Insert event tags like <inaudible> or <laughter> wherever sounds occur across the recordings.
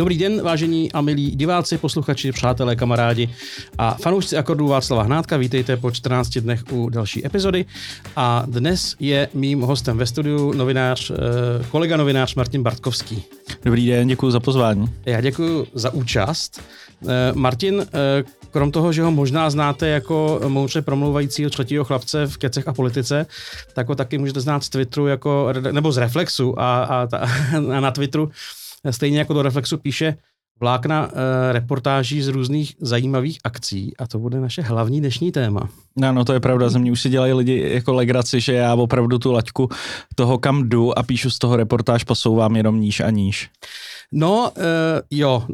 Dobrý den, vážení a milí diváci, posluchači, přátelé, kamarádi a fanoušci akordů Václava Hnátka. Vítejte po 14 dnech u další epizody. A dnes je mým hostem ve studiu novinář, eh, kolega novinář Martin Bartkovský. Dobrý den, děkuji za pozvání. Já děkuji za účast. Eh, Martin, eh, krom toho, že ho možná znáte jako moudře promlouvajícího třetího chlapce v kecech a politice, tak ho taky můžete znát z Twitteru jako, nebo z Reflexu a, a, <laughs> a na Twitteru stejně jako do Reflexu píše vlákna uh, reportáží z různých zajímavých akcí a to bude naše hlavní dnešní téma. No, no to je pravda, ze mě už si dělají lidi jako legraci, že já opravdu tu laťku toho, kam jdu a píšu z toho reportáž, posouvám jenom níž a níž. No, uh, jo,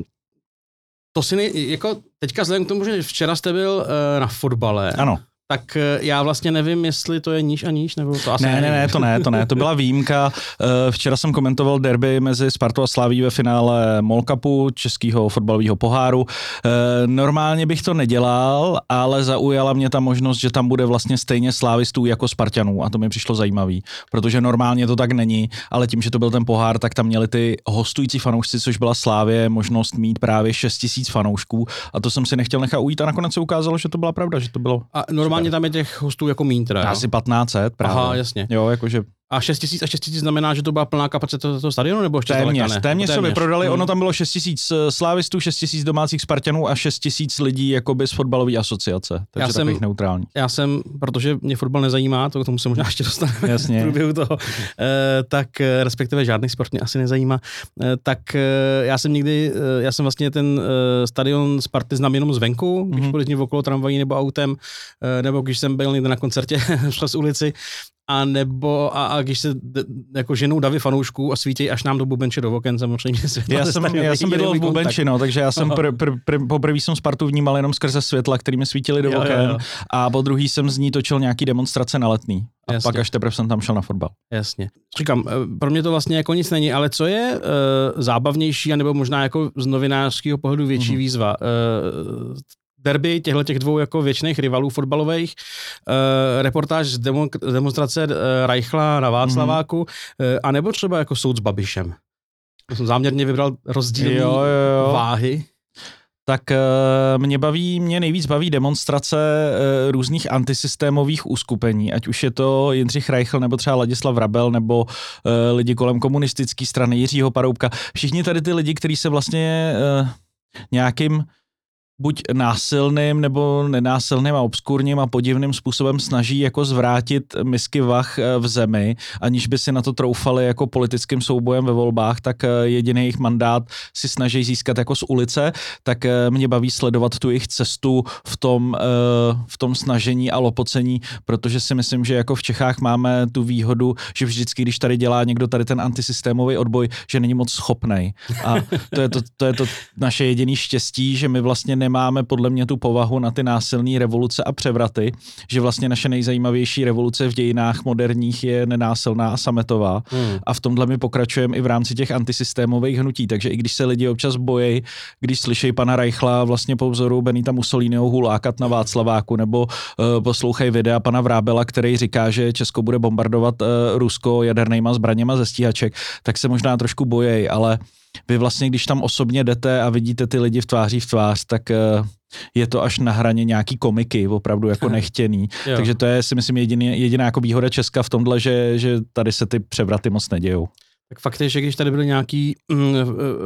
to si nej, jako teďka vzhledem k tomu, že včera jste byl uh, na fotbale. Ano tak eh, já vlastně nevím, jestli to je níž a níž, nebo to asi ne, ne, ne, to ne, to ne, to byla <laughs> výjimka. Eh, včera jsem komentoval derby mezi Spartou a Slaví ve finále Mall Cupu, českého fotbalového poháru. Eh, normálně bych to nedělal, ale zaujala mě ta možnost, že tam bude vlastně stejně slávistů jako Spartanů a to mi přišlo zajímavý, protože normálně to tak není, ale tím, že to byl ten pohár, tak tam měli ty hostující fanoušci, což byla Slávě, možnost mít právě 6 tisíc fanoušků a to jsem si nechtěl nechat ujít a nakonec se ukázalo, že to byla pravda, že to bylo. A normálně normálně tam je těch hostů jako mín teda, Asi 1500 právě. Aha, jasně. Jo, jakože a 6 tisíc a 6 tisíc znamená, že to byla plná kapacita toho stadionu, nebo ještě téměř, téměř, téměř se vyprodali, hmm. ono tam bylo 6 tisíc eh, slávistů, 6 tisíc domácích Spartanů a 6 tisíc lidí jakoby z fotbalové asociace, takže já jsem, neutrální. Já jsem, protože mě fotbal nezajímá, to k tomu se možná ještě dostaneme Jasně. v průběhu toho, eh, tak eh, respektive žádný sport mě asi nezajímá, eh, tak eh, já jsem nikdy, eh, já jsem vlastně ten eh, stadion Sparty znám jenom zvenku, když mm-hmm. okolo tramvají nebo autem, eh, nebo když jsem byl někde na koncertě <laughs> přes ulici a nebo a, a když se d, jako ženou davy fanoušků a svítí až nám do Bubenče do oken, samozřejmě. Já jsem, já jsem bydlel v Bubenči, no, takže já jsem pr, pr, pr, poprvé jsem Spartu vnímal jenom skrze světla, kterými svítili do jo, oken jo, jo. a po druhý jsem z ní točil nějaký demonstrace na letný. A Jasně. pak až teprve jsem tam šel na fotbal. Jasně. Říkám, eh, pro mě to vlastně jako nic není, ale co je uh, zábavnější, anebo možná jako z novinářského pohledu větší mm-hmm. výzva? Uh, derby těchto těch dvou jako věčných rivalů fotbalových, uh, reportáž z, demo, demonstrace uh, Reichla na Václaváku, mm-hmm. uh, anebo třeba jako soud s Babišem. Já jsem záměrně vybral rozdílné jo, jo, jo. váhy tak mě baví, mě nejvíc baví demonstrace různých antisystémových uskupení, ať už je to Jindřich Reichl, nebo třeba Ladislav Rabel, nebo lidi kolem komunistické strany, Jiřího Paroubka. Všichni tady ty lidi, kteří se vlastně nějakým buď násilným nebo nenásilným a obskurním a podivným způsobem snaží jako zvrátit misky vach eh, v zemi, aniž by si na to troufali jako politickým soubojem ve volbách, tak eh, jediný jejich mandát si snaží získat jako z ulice, tak eh, mě baví sledovat tu jejich cestu v tom, v tom snažení a lopocení, protože si myslím, že jako v Čechách máme tu výhodu, že vždycky, když tady dělá někdo tady ten antisystémový odboj, že není moc schopnej. A to je to, to, je to naše jediné štěstí, že my vlastně nemáme podle mě tu povahu na ty násilné revoluce a převraty, že vlastně naše nejzajímavější revoluce v dějinách moderních je nenásilná a sametová. Hmm. A v tomhle my pokračujeme i v rámci těch antisystémových hnutí. Takže i když se lidi občas bojí, když slyší pana Reichla vlastně po vzoru Benita Mussoliniho hulákat na Václaváku, nebo uh, poslouchají videa pana Vrábela, který říká, že Česko bude bombardovat uh, Rusko jadernýma zbraněma ze stíhaček, tak se možná trošku bojí, ale vy vlastně, když tam osobně jdete a vidíte ty lidi v tváří v tvář, tak eh, je to až na hraně nějaký komiky, opravdu jako <laughs> nechtěný. Takže to je si myslím jediný, jediná jako výhoda Česka v tomhle, že, že tady se ty převraty moc nedějou. Tak fakt je, že když tady byly nějaký mm,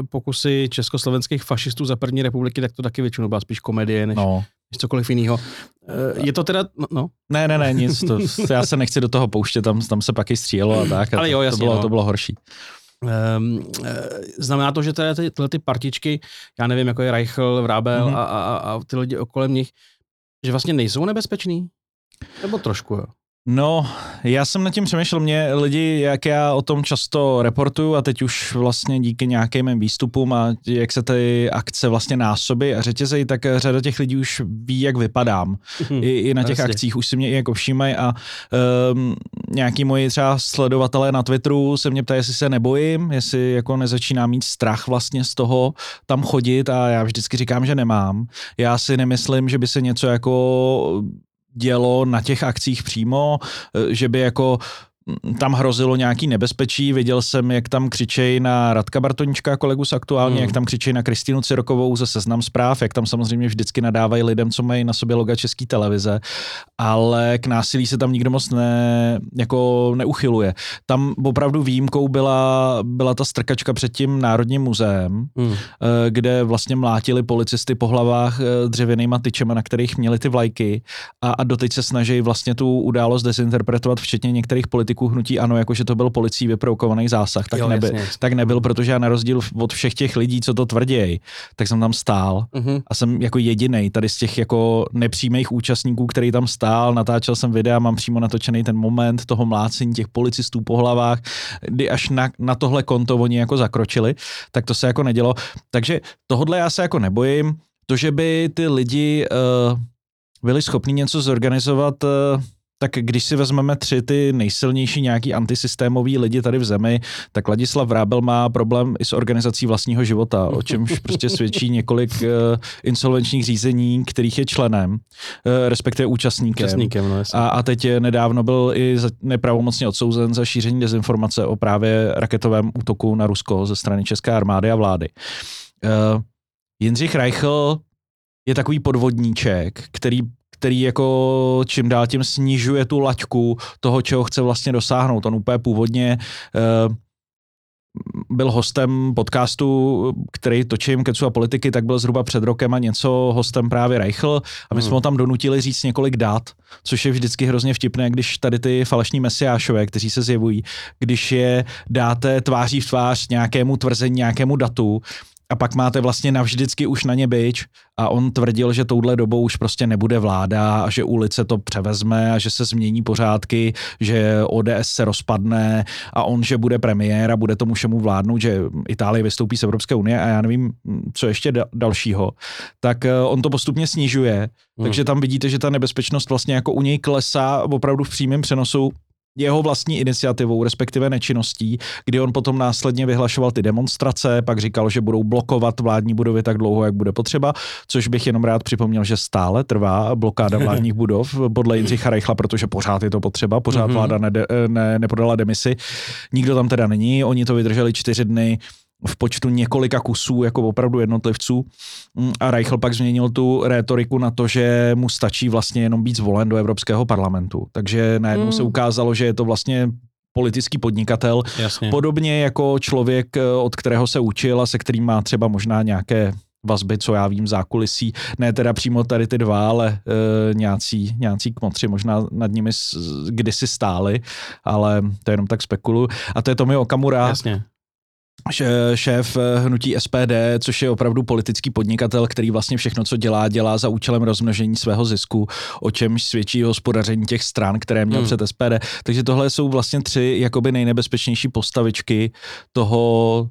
pokusy československých fašistů za první republiky, tak to taky většinou byla spíš komedie, než, no. než cokoliv jiného. Eh, je to teda, no, no. Ne, ne, ne, nic, to, <laughs> já se nechci do toho pouštět, tam, tam se pak i střílo a tak. A Ale jo, jasně, to, bylo, no. to bylo horší. Um, znamená to, že teda ty, tyhle ty partičky, já nevím, jako je Reichel, Vrábel mm-hmm. a, a, a ty lidi okolem nich, že vlastně nejsou nebezpeční? Nebo trošku, jo? No, já jsem nad tím přemýšlel, mě lidi, jak já o tom často reportuju a teď už vlastně díky nějakým mým výstupům a jak se ty akce vlastně násoby a řetězejí, tak řada těch lidí už ví, jak vypadám. I, i na těch Jasně. akcích už si mě i jako všímají a um, nějaký moji třeba sledovatelé na Twitteru se mě ptají, jestli se nebojím, jestli jako nezačíná mít strach vlastně z toho tam chodit a já vždycky říkám, že nemám. Já si nemyslím, že by se něco jako dělo na těch akcích přímo, eh, že by jako tam hrozilo nějaký nebezpečí, viděl jsem, jak tam křičej na Radka Bartonička, kolegu z aktuálně, hmm. jak tam křičej na Kristýnu Cirokovou ze Seznam zpráv, jak tam samozřejmě vždycky nadávají lidem, co mají na sobě loga České televize, ale k násilí se tam nikdo moc ne, jako neuchyluje. Tam opravdu výjimkou byla, byla ta strkačka před tím Národním muzeem, hmm. Eh, kde vlastně mlátili policisty po hlavách eh, dřevěnýma tyčema, na kterých měli ty vlajky a, a doteď se snaží vlastně tu událost dezinterpretovat, včetně některých politiků hnutí ano, jakože to byl policií vyprovokovaný zásah, tak, jo, nebyl, jasně, jasně. tak nebyl, protože já na rozdíl od všech těch lidí, co to tvrdí, tak jsem tam stál uh-huh. a jsem jako jediný tady z těch jako nepřímých účastníků, který tam stál, natáčel jsem videa, mám přímo natočený ten moment toho mlácení těch policistů po hlavách, kdy až na, na tohle konto oni jako zakročili, tak to se jako nedělo. Takže tohle já se jako nebojím. To, že by ty lidi uh, byli schopni něco zorganizovat, uh, tak když si vezmeme tři ty nejsilnější nějaký antisystémový lidi tady v zemi, tak Ladislav Vrábel má problém i s organizací vlastního života, o čemž prostě svědčí několik uh, insolvenčních řízení, kterých je členem, uh, respektive účastníkem. účastníkem no, a, a teď nedávno byl i nepravomocně odsouzen za šíření dezinformace o právě raketovém útoku na Rusko ze strany České armády a vlády. Uh, Jindřich Reichl je takový podvodníček, který který jako čím dál tím snižuje tu laťku toho, čeho chce vlastně dosáhnout. On úplně původně uh, byl hostem podcastu, který točím Kecu a politiky, tak byl zhruba před rokem a něco hostem právě Reichl a my jsme hmm. ho tam donutili říct několik dat, což je vždycky hrozně vtipné, když tady ty falešní mesiášové, kteří se zjevují, když je dáte tváří v tvář nějakému tvrzení, nějakému datu, a pak máte vlastně navždycky už na ně byč a on tvrdil, že touhle dobou už prostě nebude vláda a že ulice to převezme a že se změní pořádky, že ODS se rozpadne a on, že bude premiér a bude tomu všemu vládnout, že Itálie vystoupí z Evropské unie a já nevím, co ještě dalšího, tak eh, on to postupně snižuje, hmm. takže tam vidíte, že ta nebezpečnost vlastně jako u něj klesá opravdu v přímém přenosu jeho vlastní iniciativou, respektive nečinností, kdy on potom následně vyhlašoval ty demonstrace, pak říkal, že budou blokovat vládní budovy tak dlouho, jak bude potřeba, což bych jenom rád připomněl, že stále trvá blokáda <laughs> vládních budov podle Jindřicha Reichla, protože pořád je to potřeba, pořád mm-hmm. vláda ne, ne, nepodala demisi. Nikdo tam teda není, oni to vydrželi čtyři dny, v počtu několika kusů, jako opravdu jednotlivců. Mm, a Reichl pak změnil tu rétoriku na to, že mu stačí vlastně jenom být zvolen do Evropského parlamentu. Takže najednou mm. se ukázalo, že je to vlastně politický podnikatel. Jasně. Podobně jako člověk, eh, od kterého se učil a se kterým má třeba možná nějaké vazby, co já vím, zákulisí. Ne teda přímo tady ty dva, ale e, nějací, nějací kmotři možná nad nimi s, kdysi stáli, ale to je jenom tak spekulu. A to je Tomi Okamura, Jasně šéf eh, hnutí SPD, což je opravdu politický podnikatel, který vlastně všechno, co dělá, dělá za účelem rozmnožení svého zisku, o čemž svědčí hospodaření těch stran, které měl hmm. před SPD. Takže tohle jsou vlastně tři jakoby nejnebezpečnější postavičky toho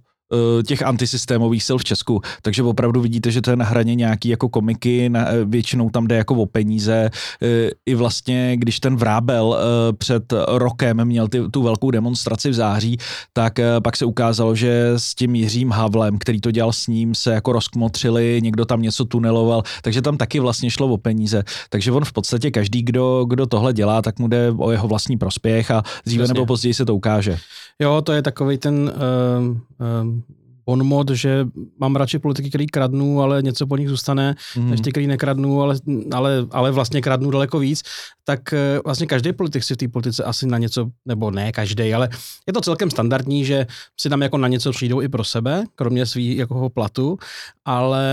těch antisystémových sil v Česku. Takže opravdu vidíte, že to je na hraně nějaký jako komiky, na, eh, většinou tam jde jako o peníze. Eh, I vlastně, když ten Vrábel před rokem měl ty, tu velkou demonstraci v září, tak pak se ukázalo, že s tím Jiřím Havlem, který to dělal s ním, se jako rozkmotřili, někdo tam něco tuneloval, takže tam taky vlastně šlo o peníze. Takže on v podstatě každý, kdo, kdo tohle dělá, tak mu jde o jeho vlastní prospěch a dříve Jasně. nebo později se to ukáže. Jo, to je takový ten uh, uh, on mod, že mám radši politiky, který kradnou, ale něco po nich zůstane, mm. než ty, který nekradnou, ale, ale, ale vlastně kradnou daleko víc, tak eh, vlastně každý politik si v té politice asi na něco, nebo ne každý, ale je to celkem standardní, že si tam jako na něco přijdou i pro sebe, kromě svých jako platu, ale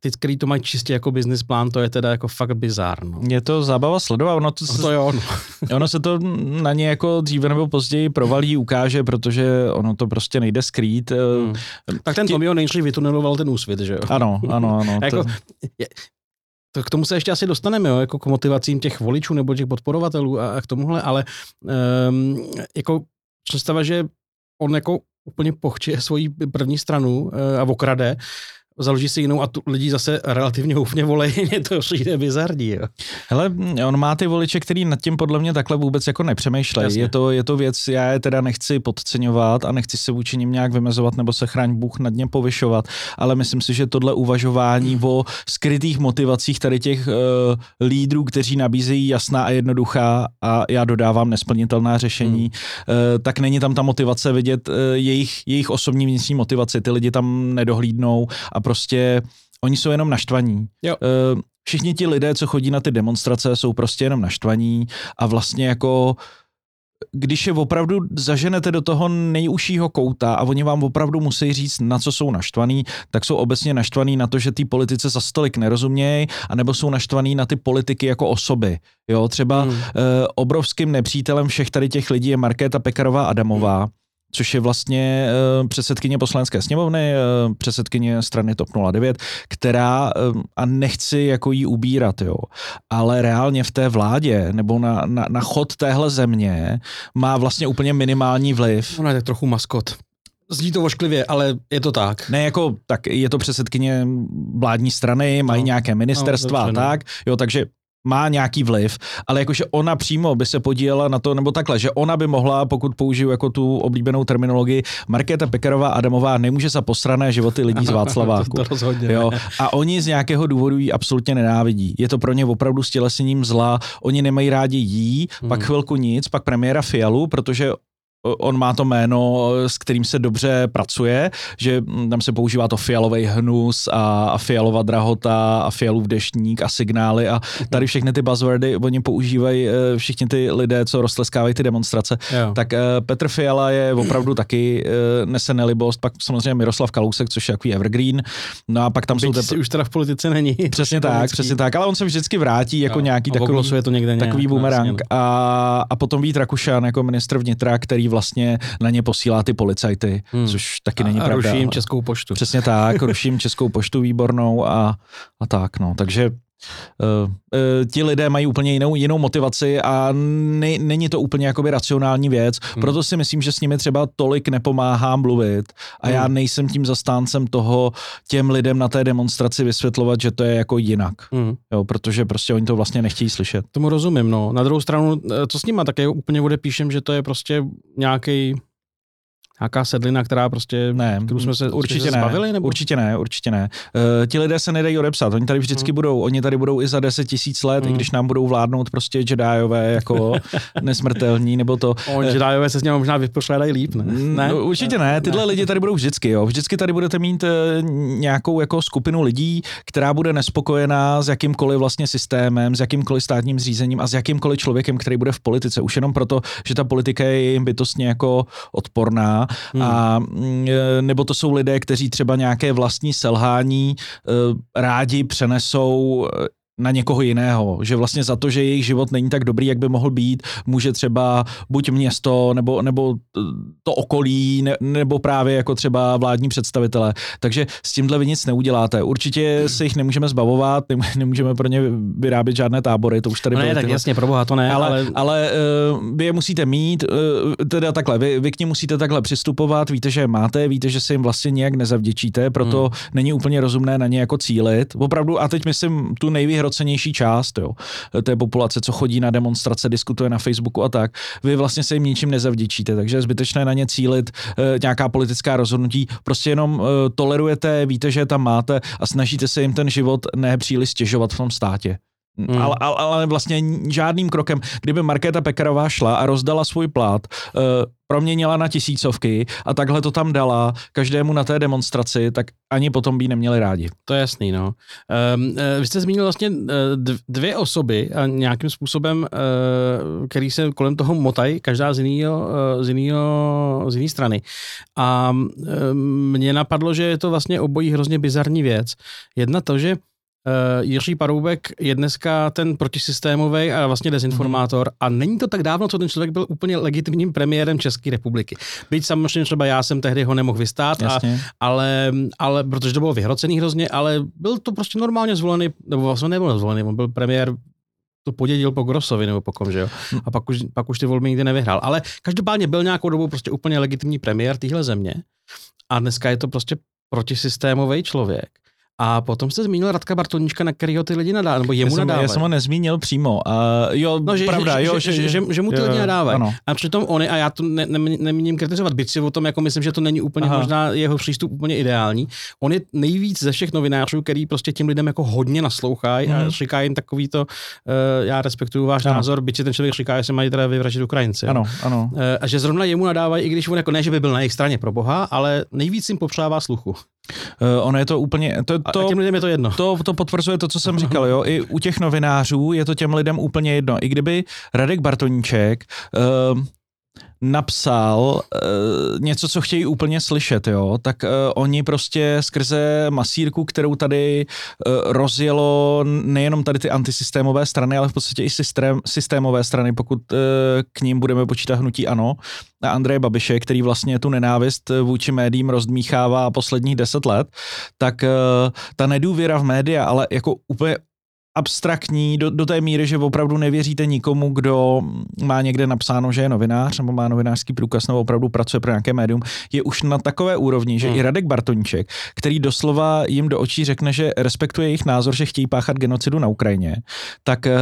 ty, který to mají čistě jako business plán, to je teda jako fakt bizár. No. Je to zábava sledovat, ono, to, no to jo, no. <laughs> ono se to na ně jako dříve nebo později provalí, ukáže, protože ono to prostě nejde skrýt. Hmm. Tak ten Tomio nejdřív vytuneloval ten úsvit, že jo? Ano, ano, ano. <laughs> jako, je, to k tomu se ještě asi dostaneme, jo, jako k motivacím těch voličů nebo těch podporovatelů a, a k tomuhle, ale um, jako představa, že on jako úplně pochče svoji první stranu uh, a okrade, založí si jinou a tu lidi zase relativně houfně volejí, <laughs> mě to přijde bizarní. Jo. Hele, on má ty voliče, který nad tím podle mě takhle vůbec jako nepřemýšlejí. Je to, je to věc, já je teda nechci podceňovat a nechci se vůči nim nějak vymezovat nebo se chraň Bůh nad ně povyšovat, ale myslím si, že tohle uvažování o skrytých motivacích tady těch uh, lídrů, kteří nabízejí jasná a jednoduchá a já dodávám nesplnitelná řešení, hmm. uh, tak není tam ta motivace vidět uh, jejich, jejich osobní vnitřní motivaci. Ty lidi tam nedohlídnou a prostě oni jsou jenom naštvaní. Jo. Uh, všichni ti lidé, co chodí na ty demonstrace, jsou prostě jenom naštvaní a vlastně jako když je opravdu zaženete do toho nejužšího kouta a oni vám opravdu musí říct, na co jsou naštvaný, tak jsou obecně naštvaný na to, že ty politice za stolik nerozumějí, anebo jsou naštvaný na ty politiky jako osoby. Jo, třeba hmm. e, obrovským nepřítelem všech tady těch lidí je Markéta Pekarová Adamová, hmm což je vlastně uh, předsedkyně poslanecké sněmovny, uh, předsedkyně strany TOP 09, která, uh, a nechci jako jí ubírat, jo, ale reálně v té vládě nebo na, na, na chod téhle země má vlastně úplně minimální vliv. Ona je tak trochu maskot. Zní to ošklivě, ale je to tak. Ne, jako tak je to předsedkyně vládní strany, mají no, nějaké ministerstva no, a tak, jo, takže má nějaký vliv, ale jakože ona přímo by se podílela na to, nebo takhle, že ona by mohla, pokud použiju jako tu oblíbenou terminologii, Markéta Pekarová Adamová nemůže za posrané životy lidí z Václaváku. to, to rozhodně jo? A oni z nějakého důvodu ji absolutně nenávidí. Je to pro ně opravdu stělesením zla, oni nemají rádi jí, hmm. pak chvilku nic, pak premiéra Fialu, protože on má to jméno, s kterým se dobře pracuje, že tam se používá to fialový hnus a, a fialová drahota a fialův deštník a signály a tady všechny ty buzzwordy oni používají eh, všichni ty lidé, co roztleskávají ty demonstrace. Jo. Tak eh, Petr Fiala je opravdu taky eh, nese nelibost, pak samozřejmě Miroslav Kalousek, což je takový evergreen. No a pak tam Byť jsou... Te... už teda v politice není. Přesně tak, politický. přesně tak, ale on se vždycky vrátí jako jo. nějaký takový, to někde takový nějak, boomerang. No. A, a potom Vít Rakušan jako ministr vnitra, který vlastně na ně posílá ty policajty, hmm. což taky není a, pravda. A ruším Českou poštu. Přesně tak, ruším Českou poštu výbornou a, a tak, no. Takže Uh, uh, ti lidé mají úplně jinou, jinou motivaci a ne, není to úplně jakoby racionální věc, hmm. proto si myslím, že s nimi třeba tolik nepomáhá mluvit a hmm. já nejsem tím zastáncem toho těm lidem na té demonstraci vysvětlovat, že to je jako jinak, hmm. jo, protože prostě oni to vlastně nechtějí slyšet. Tomu rozumím, no. Na druhou stranu, eh, co s nima, tak je úplně odepíšem, že to je prostě nějaký nějaká sedlina, která prostě, ne, kterou jsme se určitě se ne, zbavili? Nebo? Určitě ne, určitě ne. Uh, ti lidé se nedají odepsat, oni tady vždycky hmm. budou, oni tady budou i za 10 tisíc let, hmm. i když nám budou vládnout prostě Jediové jako <laughs> nesmrtelní, nebo to. O, Jediové se s ním možná vypořádají líp, ne? Mm, ne? No, určitě ne, tyhle ne. lidi tady budou vždycky, jo. Vždycky tady budete mít uh, nějakou jako skupinu lidí, která bude nespokojená s jakýmkoliv vlastně systémem, s jakýmkoliv státním zřízením a s jakýmkoliv člověkem, který bude v politice. Už jenom proto, že ta politika je jim bytostně jako odporná Hmm. A mm, e, nebo to jsou lidé, kteří třeba nějaké vlastní selhání e, rádi přenesou e, na někoho jiného, že vlastně za to, že jejich život není tak dobrý, jak by mohl být, může třeba buď město, nebo, nebo to okolí, ne, nebo právě jako třeba vládní představitelé. Takže s tímhle vy nic neuděláte. Určitě se jich nemůžeme zbavovat, <laughs> nemůžeme pro ně vyrábět žádné tábory, to už tady no ne, tak tyhle. jasně, pro boha, to ne. Ale, ale... ale uh, vy je musíte mít, uh, teda takhle, vy, vy k ním musíte takhle přistupovat, víte, že je máte, víte, že se jim vlastně nějak nezavděčíte, proto hmm. není úplně rozumné na ně jako cílit. Opravdu, a teď myslím tu nejvýhro nejvyhrocenější část jo, té populace, co chodí na demonstrace, diskutuje na Facebooku a tak, vy vlastně se jim ničím nezavděčíte, takže je zbytečné na ně cílit e, nějaká politická rozhodnutí, prostě jenom e, tolerujete, víte, že je tam máte a snažíte se jim ten život nepříliš stěžovat v tom státě. Hmm. Ale, ale, ale vlastně žádným krokem, kdyby Markéta Pekarová šla a rozdala svůj plat, uh, proměnila na tisícovky a takhle to tam dala každému na té demonstraci, tak ani potom by neměli rádi. To je jasný, no. Um, vy jste zmínil vlastně dvě osoby a nějakým způsobem, uh, který se kolem toho motají, každá z jiného, z jiného, z jiné strany. A um, mně napadlo, že je to vlastně obojí hrozně bizarní věc. Jedna to, že Uh, Jiří Paroubek je dneska ten protisystémový a vlastně dezinformátor mm. a není to tak dávno, co ten člověk byl úplně legitimním premiérem České republiky. Byť samozřejmě třeba já jsem tehdy ho nemohl vystát, a, ale, ale, protože to bylo vyhrocený hrozně, ale byl to prostě normálně zvolený, nebo vlastně nebyl zvolený, on byl premiér to podědil po Grosovi nebo po kom, že jo? Hm. A pak už, pak už ty volby nikdy nevyhrál. Ale každopádně byl nějakou dobu prostě úplně legitimní premiér téhle země a dneska je to prostě protisystémový člověk A potom jste zmínil Radka Bartoníčka, na kterého ty lidi nadávají, nebo jemu já jsem, nadávají. Já jsem ho nezmínil přímo. Uh, jo, No, že, pravda, že, jo, že, že, že, že mu ty jo, lidi nadávají. ano. A přitom oni, a já to ne, ne, nemíním kritizovat, byť si o tom jako myslím, že to není úplně Aha. možná jeho přístup úplně ideální. On je nejvíc ze všech novinářů, který prostě těm lidem jako hodně naslouchají Mhm. a říká jim takový to, uh, já respektuju váš Ano. názor, byť si ten člověk říká, že se mají teda vyvražit Ukrajinci. Ano, ano. Eh, A že zrovna jemu nadávají, i když on jako ne, že by byl na jejich straně pro boha, ale nejvíc jim popřává sluchu. Uh, ono je to úplně, to, to, a těm lidem je to jedno. to, to potvrzuje to, co jsem říkal, jo. I u těch novinářů je to těm lidem úplně jedno. I kdyby Radek Bartoníček uh, napsal uh, něco, co chtějí úplně slyšet, jo, tak uh, oni prostě skrze masírku, kterou tady uh, rozjelo nejenom tady ty antisystémové strany, ale v podstatě i systém, systémové strany, pokud uh, k ním budeme počítat hnutí ANO a Andreje Babiše, který vlastně tu nenávist vůči médiím rozdmíchává posledních deset let, tak uh, ta nedůvěra v média, ale jako úplně abstraktní do, do té míry, že opravdu nevěříte nikomu, kdo má někde napsáno, že je novinář nebo má novinářský průkaz nebo opravdu pracuje pro nějaké médium, je už na takové úrovni, že Hmm. i Radek Bartoníček, který doslova jim do očí řekne, že respektuje jejich názor, že chtějí páchat genocidu na Ukrajině, tak, eh,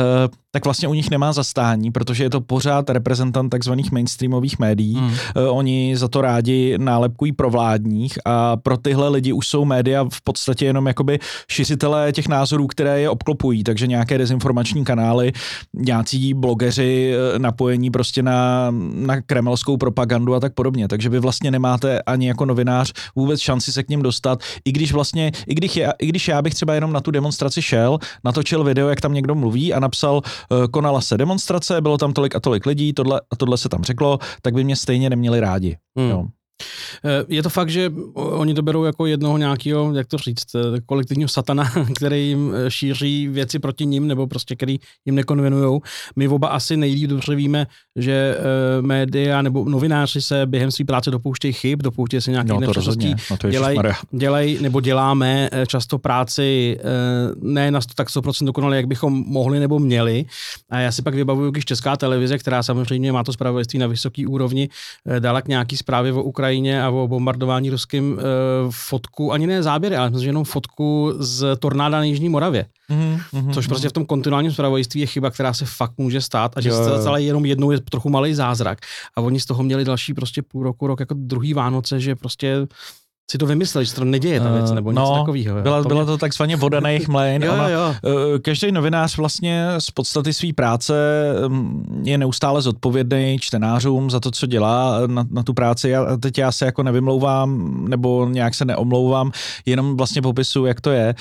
tak vlastně u nich nemá zastání, protože je to pořád reprezentant takzvaných mainstreamových médií. Hmm. Eh, Oni za to rádi nálepkují provládních a pro tyhle lidi už jsou média v podstatě jenom jakoby šiřitelé těch názorů, které je obklopují, takže nějaké dezinformační kanály, nějací blogeři eh, napojení prostě na, na kremelskou propagandu a tak podobně, takže vy vlastně nemáte ani jako novinář vůbec šanci se k ním dostat, i když vlastně, i když, já, i když já bych třeba jenom na tu demonstraci šel, natočil video, jak tam někdo mluví a napsal, eh, konala se demonstrace, bylo tam tolik a tolik lidí, tohle a tohle se tam řeklo, tak by mě stejně neměli rádi. Hmm. Jo. Eh, Je to fakt, že oni to berou jako jednoho nějakého, jak to říct, eh, kolektivního satana, <laughs> který jim eh, šíří věci proti ním, nebo prostě který jim nekonvenujou. My oba asi nejlíp dobře víme, že média nebo novináři se během své práce dopouštějí chyb, dopouštějí se nějakých No nepřesností, no dělají, dělají nebo děláme často práci ne na 100, tak 100% dokonale, jak bychom mohli nebo měli. A já si pak vybavuju, když Česká televize, která samozřejmě má to zpravodajství na vysoké úrovni, dala k nějaký zprávě o Ukrajině a o bombardování ruským eh, fotku, ani ne záběry, ale myslím, že jenom fotku z tornáda na Jižní Moravě. Mhm, mhm, Což prostě v tom kontinuálním zpravodajství je chyba, která se fakt může stát a že Jo, se celé jenom jednou je trochu malý zázrak. A oni z toho měli další prostě půl roku, rok jako druhý Vánoce, že prostě si to vymysleli, že se to neděje ta věc, Eh, nebo no, něco takového. Byla, To byla to takzvaně voda na jejich mlejn. <laughs> Jo, Ona- jo. Eh, Každý novinář vlastně z podstaty své práce mm, je neustále zodpovědný čtenářům za to, co dělá na, na tu práci. A teď já se jako nevymlouvám nebo nějak se neomlouvám, jenom vlastně popisuju, jak to je.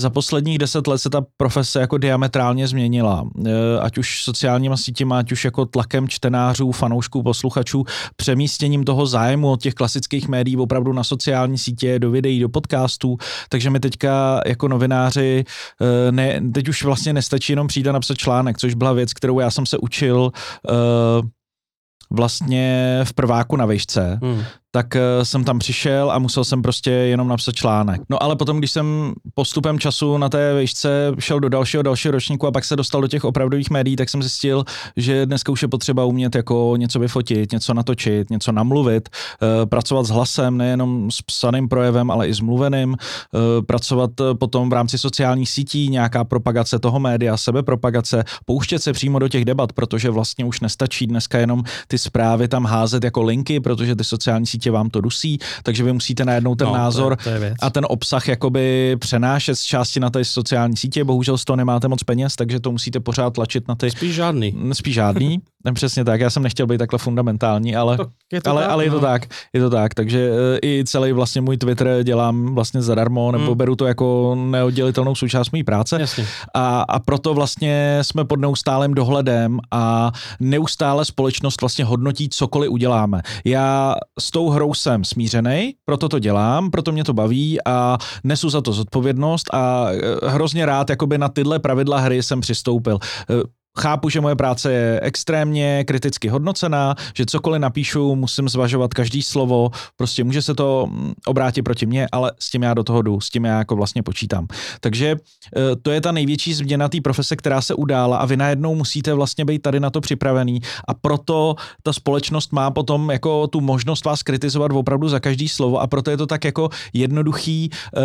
Za posledních deset let se ta profese jako diametrálně změnila. Eh, Ať už sociálníma sítěma, ať už jako tlakem čtenářů, fanoušků, posluchačů, přemístěním toho zájmu od těch klasických médií opravdu na sociální sítě, do videí, do podcastů. Takže my teďka jako novináři eh, ne, teď už vlastně nestačí jenom přijít a napsat článek, což byla věc, kterou já jsem se učil eh, vlastně v prváku na vejšce, Hmm. Tak eh, jsem tam přišel a musel jsem prostě jenom napsat článek. No ale potom, když jsem postupem času na té výšce šel do dalšího, dalšího ročníku a pak se dostal do těch opravdových médií, tak jsem zjistil, že dneska už je potřeba umět jako něco vyfotit, něco natočit, něco namluvit, eh, pracovat s hlasem, nejenom s psaným projevem, ale i s mluveným, eh, pracovat potom v rámci sociálních sítí, nějaká propagace toho média, sebepropagace, pouštět se přímo do těch debat, protože vlastně už nestačí dneska jenom ty zprávy tam házet jako linky, protože ty sociální sítě vám to dusí, takže vy musíte najednou ten No, názor To je, to je a ten obsah jakoby přenášet z části na ty sociální sítě. Bohužel z toho nemáte moc peněz, takže to musíte pořád tlačit na ty Spíš žádný. spíš žádný. <laughs> Ne, přesně tak, já jsem nechtěl být takhle fundamentální, ale, To, je to ale, tak, ale je to no. tak, je to tak, takže eh, i celý vlastně můj Twitter dělám vlastně zadarmo, nebo Hmm. beru to jako neoddělitelnou součást mé práce Jasně. a, a proto vlastně jsme pod neustálým dohledem a neustále společnost vlastně hodnotí, cokoliv uděláme. Já s tou hrou jsem smířený, proto to dělám, proto mě to baví a nesu za to zodpovědnost a eh, hrozně rád jakoby na tyhle pravidla hry jsem přistoupil. Chápu, že moje práce je extrémně kriticky hodnocená, že cokoliv napíšu, musím zvažovat každý slovo, prostě může se to mm, obrátit proti mně, ale s tím já do toho jdu, s tím já jako vlastně počítám. Takže eh, to je ta největší změna té profese, která se udála a vy najednou musíte vlastně být tady na to připravený a proto ta společnost má potom jako tu možnost vás kritizovat opravdu za každý slovo a proto je to tak jako jednoduchý eh,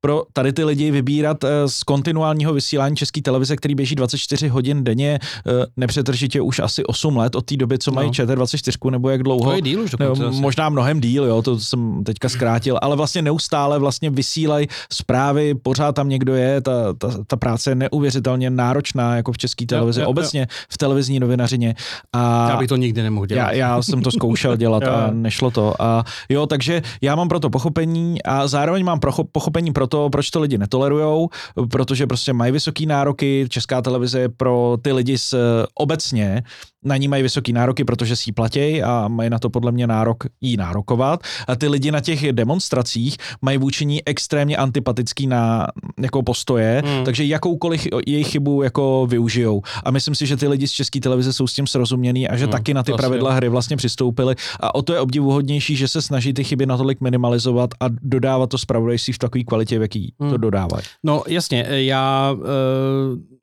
pro tady ty lidi vybírat eh, z kontinuálního vysílání české televize, který běží 24 hodin denně, eh, nepřetržitě už asi 8 let od té doby, co mají no. ČT24, nebo jak dlouho. To je díl už dokonce, no, možná mnohem díl, jo, to jsem teďka zkrátil, ale vlastně neustále vlastně vysílají zprávy, pořád tam někdo je, ta, ta, ta práce je neuvěřitelně náročná, jako v české televizi, jo, jo, obecně jo. v televizní novinařině. A já bych to nikdy nemohl dělat. Já, já jsem to zkoušel <laughs> dělat a nešlo to. A jo, takže já mám proto pochopení a zároveň mám pochopení pro to, proč to lidi netolerujou, protože prostě mají vysoké nároky, česká televize je pro ty lidi s, obecně na ní mají vysoké nároky, protože si ji platí a mají na to podle mě nárok jí nárokovat. A ty lidi na těch demonstracích mají vůči ní extrémně antipatický na jako postoje, hmm. takže jakoukoliv jejich chybu jako využijou. A myslím si, že ty lidi z české televize jsou s tím srozumění a že hmm, taky na ty vlastně. pravidla hry vlastně přistoupili. A o to je obdivuhodnější, že se snaží ty chyby natolik minimalizovat a dodávat to zpravodajství v takové kvalitě, jaký hmm. to dodávají. No jasně, já uh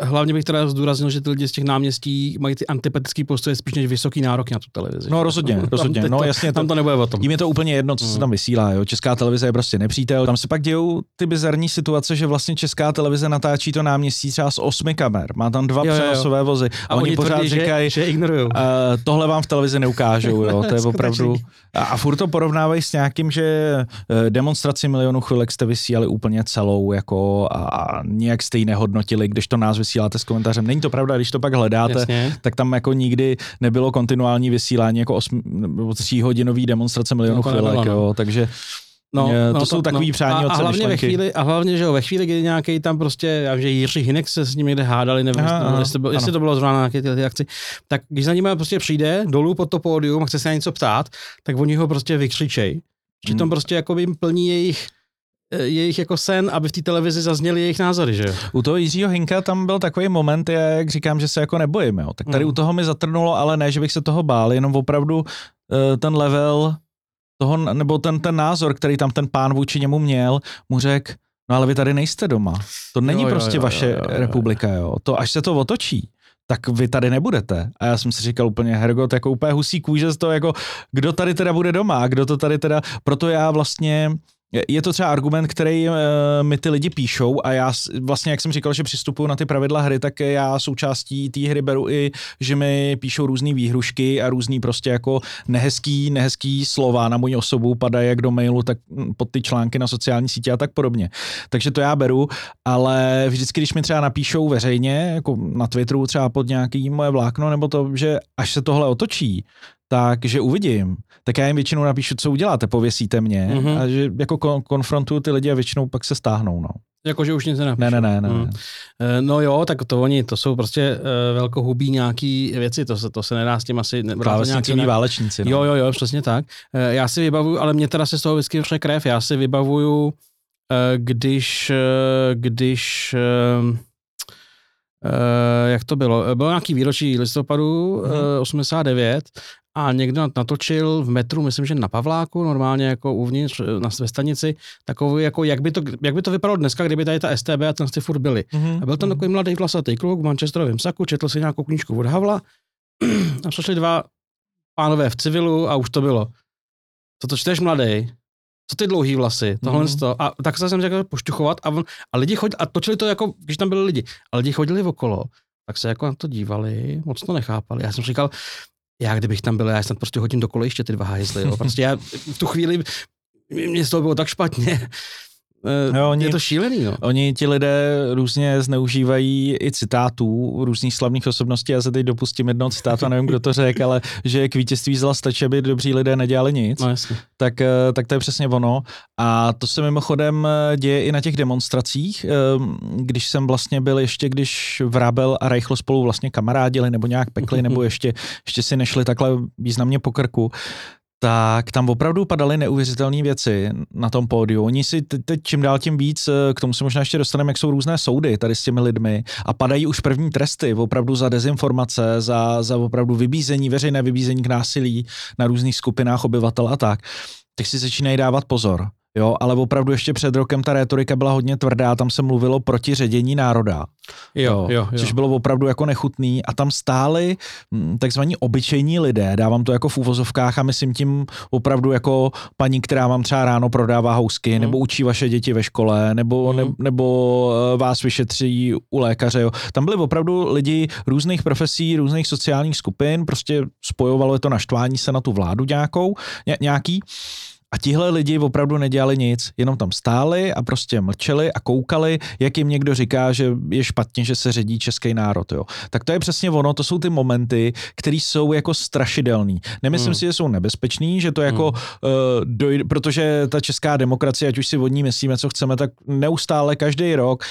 hlavně bych teda zdůraznil, že ty lidi z těch náměstí mají ty antipatické postoje spíš než vysoký nárok na tu televizi. No rozhodně, tam, rozhodně. Tam, no to, jasně. Tam to nebude o tom. Jím je to úplně jedno, co mm. se tam vysílá. Jo. Česká televize je prostě nepřítel. Tam se pak dějou ty bizarní situace, že vlastně Česká televize natáčí to náměstí třeba z osmi kamer. Má tam dva jo, přenosové jo. vozy. A, a oni, oni pořád říkají, že, že ignorují. Uh, tohle vám v televizi neukážou. Jo. <laughs> To je opravdu. A, a furt to porovnávají s nějakým, že uh, demonstraci milionu chvilek jste vysílali úplně celou jako a, a nějak jste ji nehodnotili, když to nás vysíláte s komentářem Není to pravda, když to pak hledáte, Jasně. tak tam jako nikdy nebylo kontinuální vysílání jako osm, nebo tříhodinový demonstrace milionů no, chvilek, no. jo, takže No, to no, jsou to, takový no. přání a, a hlavně ve chvíli, a hlavně, že jo, ve chvíli, kdy nějaký tam prostě, já vím, že Jiří Hinek se s nimi někde hádali, nevím, aha, aha, jestli, to, jestli to bylo zrovna na nějaké ty, ty akci, tak když za nimi prostě přijde dolů pod to pódium a chce se na něco ptát, tak oni ho prostě vykřičej. Že hmm. tam prostě jako jim plní jejich Eh, jejich jako sen, aby v té televizi zazněly jejich názory, že jo? U toho Jiřího Hinka tam byl takový moment, jak říkám, že se jako nebojím, jo. Tak tady mm. u toho mi zatrnulo, ale ne, že bych se toho bál, jenom opravdu uh, ten level toho, nebo ten, ten názor, který tam ten pán vůči němu měl, mu řekl, no ale vy tady nejste doma. To není jo, prostě jo, vaše jo, jo, jo, republika, jo. To až se to otočí, tak vy tady nebudete. A já jsem si říkal úplně, Hergot, jako úplně husí kůže z toho, jako kdo tady teda bude doma, kdo to tady teda, proto já vlastně je to třeba argument, který uh, mi ty lidi píšou a já vlastně, jak jsem říkal, že přistupuju na ty pravidla hry, tak já součástí té hry beru i, že mi píšou různé výhrušky a různý prostě jako nehezký, nehezký slova na moji osobu padají jak do mailu, tak pod ty články na sociální sítě a tak podobně. Takže to já beru, ale vždycky, když mi třeba napíšou veřejně, jako na Twitteru třeba pod nějaký moje vlákno, nebo to, že až se tohle otočí, takže uvidím. Tak já jim většinou napíšu, co uděláte, pověsíte mě mm-hmm. a že jako kon- konfrontuju ty lidi a většinou pak se stáhnou, no. Jakože už nic nenapíšu. Ne, ne, ne, ne. Mm. No jo, tak to oni, to jsou prostě uh, velkohubí nějaký věci, to se, to se nedá s tím asi... Klávesnicoví válečníci. No. Jo, jo, jo, přesně tak. Uh, já si vybavuju, ale mě teda se z toho vždycky vše krev, já si vybavuju, uh, když, uh, když uh, Uh, jak to bylo? Bylo nějaký výročí listopadu uh, 89 a někdo natočil v metru, myslím, že na Pavláku, normálně jako uvnitř na ve stanici, takový, jako jak by, to, jak by to vypadalo dneska, kdyby tady ta STB a ten ty furt byli. Mm-hmm. A byl tam mm-hmm. takový mladý vlasatý kluk v manchesterovém saku, četl si nějakou knížku od Havla <clears throat> a přišli dva pánové v civilu a už to bylo. Co to čteš, mladý? Co ty dlouhý vlasy? Tohle mm. to. A tak se jsem řekl pošťuchovat a, a lidi chodili, a točili to jako, když tam byli lidi, a lidi chodili okolo, tak se jako na to dívali, moc to nechápali. Já jsem říkal, já kdybych tam byl, já jsem prostě hodím do ještě ty dva hajzly, jo. Prostě já v tu chvíli, mě z toho bylo tak špatně, No, oni, je to šílený, no. Oni ti lidé různě zneužívají i citátů různých slavných osobností. Já se teď dopustím jednoho citátu, nevím, kdo to řekl, ale že k vítězství zla stačí, aby dobří lidé nedělali nic. No, jasně. Tak, eh, tak to je přesně ono. A to se mimochodem eh, děje i na těch demonstracích, když jsem vlastně byl ještě, když Vrábel a Reichl spolu vlastně kamarádili nebo nějak pekli, nebo ještě, ještě si nešli takhle významně po krku, tak tam opravdu padaly neuvěřitelné věci na tom pódiu. Oni si teď, teď čím dál tím víc, eh, k tomu se možná ještě dostaneme, jak jsou různé soudy tady s těmi lidmi a padají už první tresty opravdu za dezinformace, za, za opravdu vybízení, veřejné vybízení k násilí na různých skupinách obyvatel a tak. Tak si začínají dávat pozor Jo, ale opravdu ještě před rokem ta retorika byla hodně tvrdá, tam se mluvilo proti ředění národa. Jo, jo, jo. Což bylo opravdu jako nechutný a tam stáli hm, takzvaní obyčejní lidé, dávám to jako v úvozovkách a myslím tím opravdu jako paní, která vám třeba ráno prodává housky, hmm. nebo učí vaše děti ve škole, nebo, hmm. ne, nebo eh, vás vyšetří u lékaře. Jo. Tam byli opravdu lidi různých profesí, různých sociálních skupin, prostě spojovalo je to naštvání se na tu vládu nějakou, ně, nějaký. A tihle lidi opravdu nedělali nic, jenom tam stáli a prostě mlčeli a koukali, jak jim někdo říká, že je špatně, že se ředí český národ. Jo. Tak to je přesně ono, to jsou ty momenty, které jsou jako strašidelný. Nemyslím hmm. si, že jsou nebezpečný, že to jako, hmm. uh, dojde, protože ta česká demokracie, ať už si od ní myslíme, co chceme, tak neustále každý rok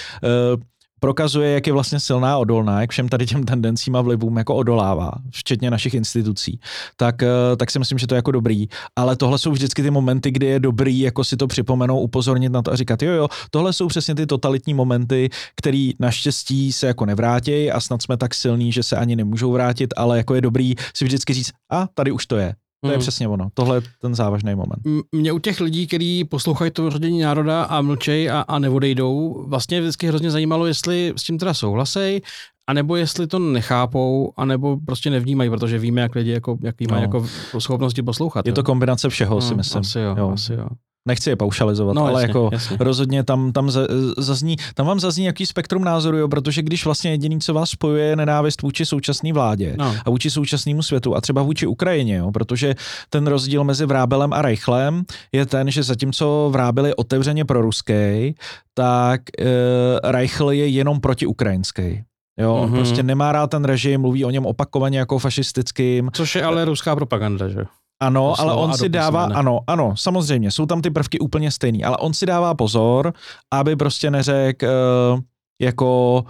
uh, prokazuje, jak je vlastně silná a odolná, jak všem tady těm tendencím a vlivům jako odolává, včetně našich institucí, tak, eh, tak si myslím, že to je jako dobrý. Ale tohle jsou vždycky ty momenty, kdy je dobrý jako si to připomenou, upozornit na to a říkat, jo, jo, tohle jsou přesně ty totalitní momenty, které naštěstí se jako nevrátí a snad jsme tak silní, že se ani nemůžou vrátit, ale jako je dobrý si vždycky říct, a tady už to je. To je hmm. přesně ono. Tohle je ten závažný moment. Mě u těch lidí, kteří poslouchají to rodění národa a mlčej a, a neodejdou, vlastně vždycky hrozně zajímalo, jestli s tím teda souhlasej, anebo jestli to nechápou, anebo prostě nevnímají, protože víme, jak lidi jako, jaký mají no. jako schopnosti poslouchat. Je jo. to kombinace všeho, no, si myslím. Asi jo, jo. Asi jo nechci je paušalizovat, no, ale jasně, jako jasně. rozhodně tam, tam zazní, tam vám zazní jaký spektrum názoru, jo, protože když vlastně jediný, co vás spojuje, je nenávist vůči současné vládě no. a vůči současnému světu a třeba vůči Ukrajině, jo, protože ten rozdíl mezi Vrábelem a Reichlem je ten, že zatímco Vrábel je otevřeně pro ruský, tak e, Reichl je jenom proti ukrajinský. Jo, on mm-hmm. prostě nemá rád ten režim, mluví o něm opakovaně jako fašistickým. Což je ale ruská propaganda, že? Ano, ale on si dává, ano, ano, samozřejmě, jsou tam ty prvky úplně stejný, ale on si dává pozor, aby prostě neřekl uh, jako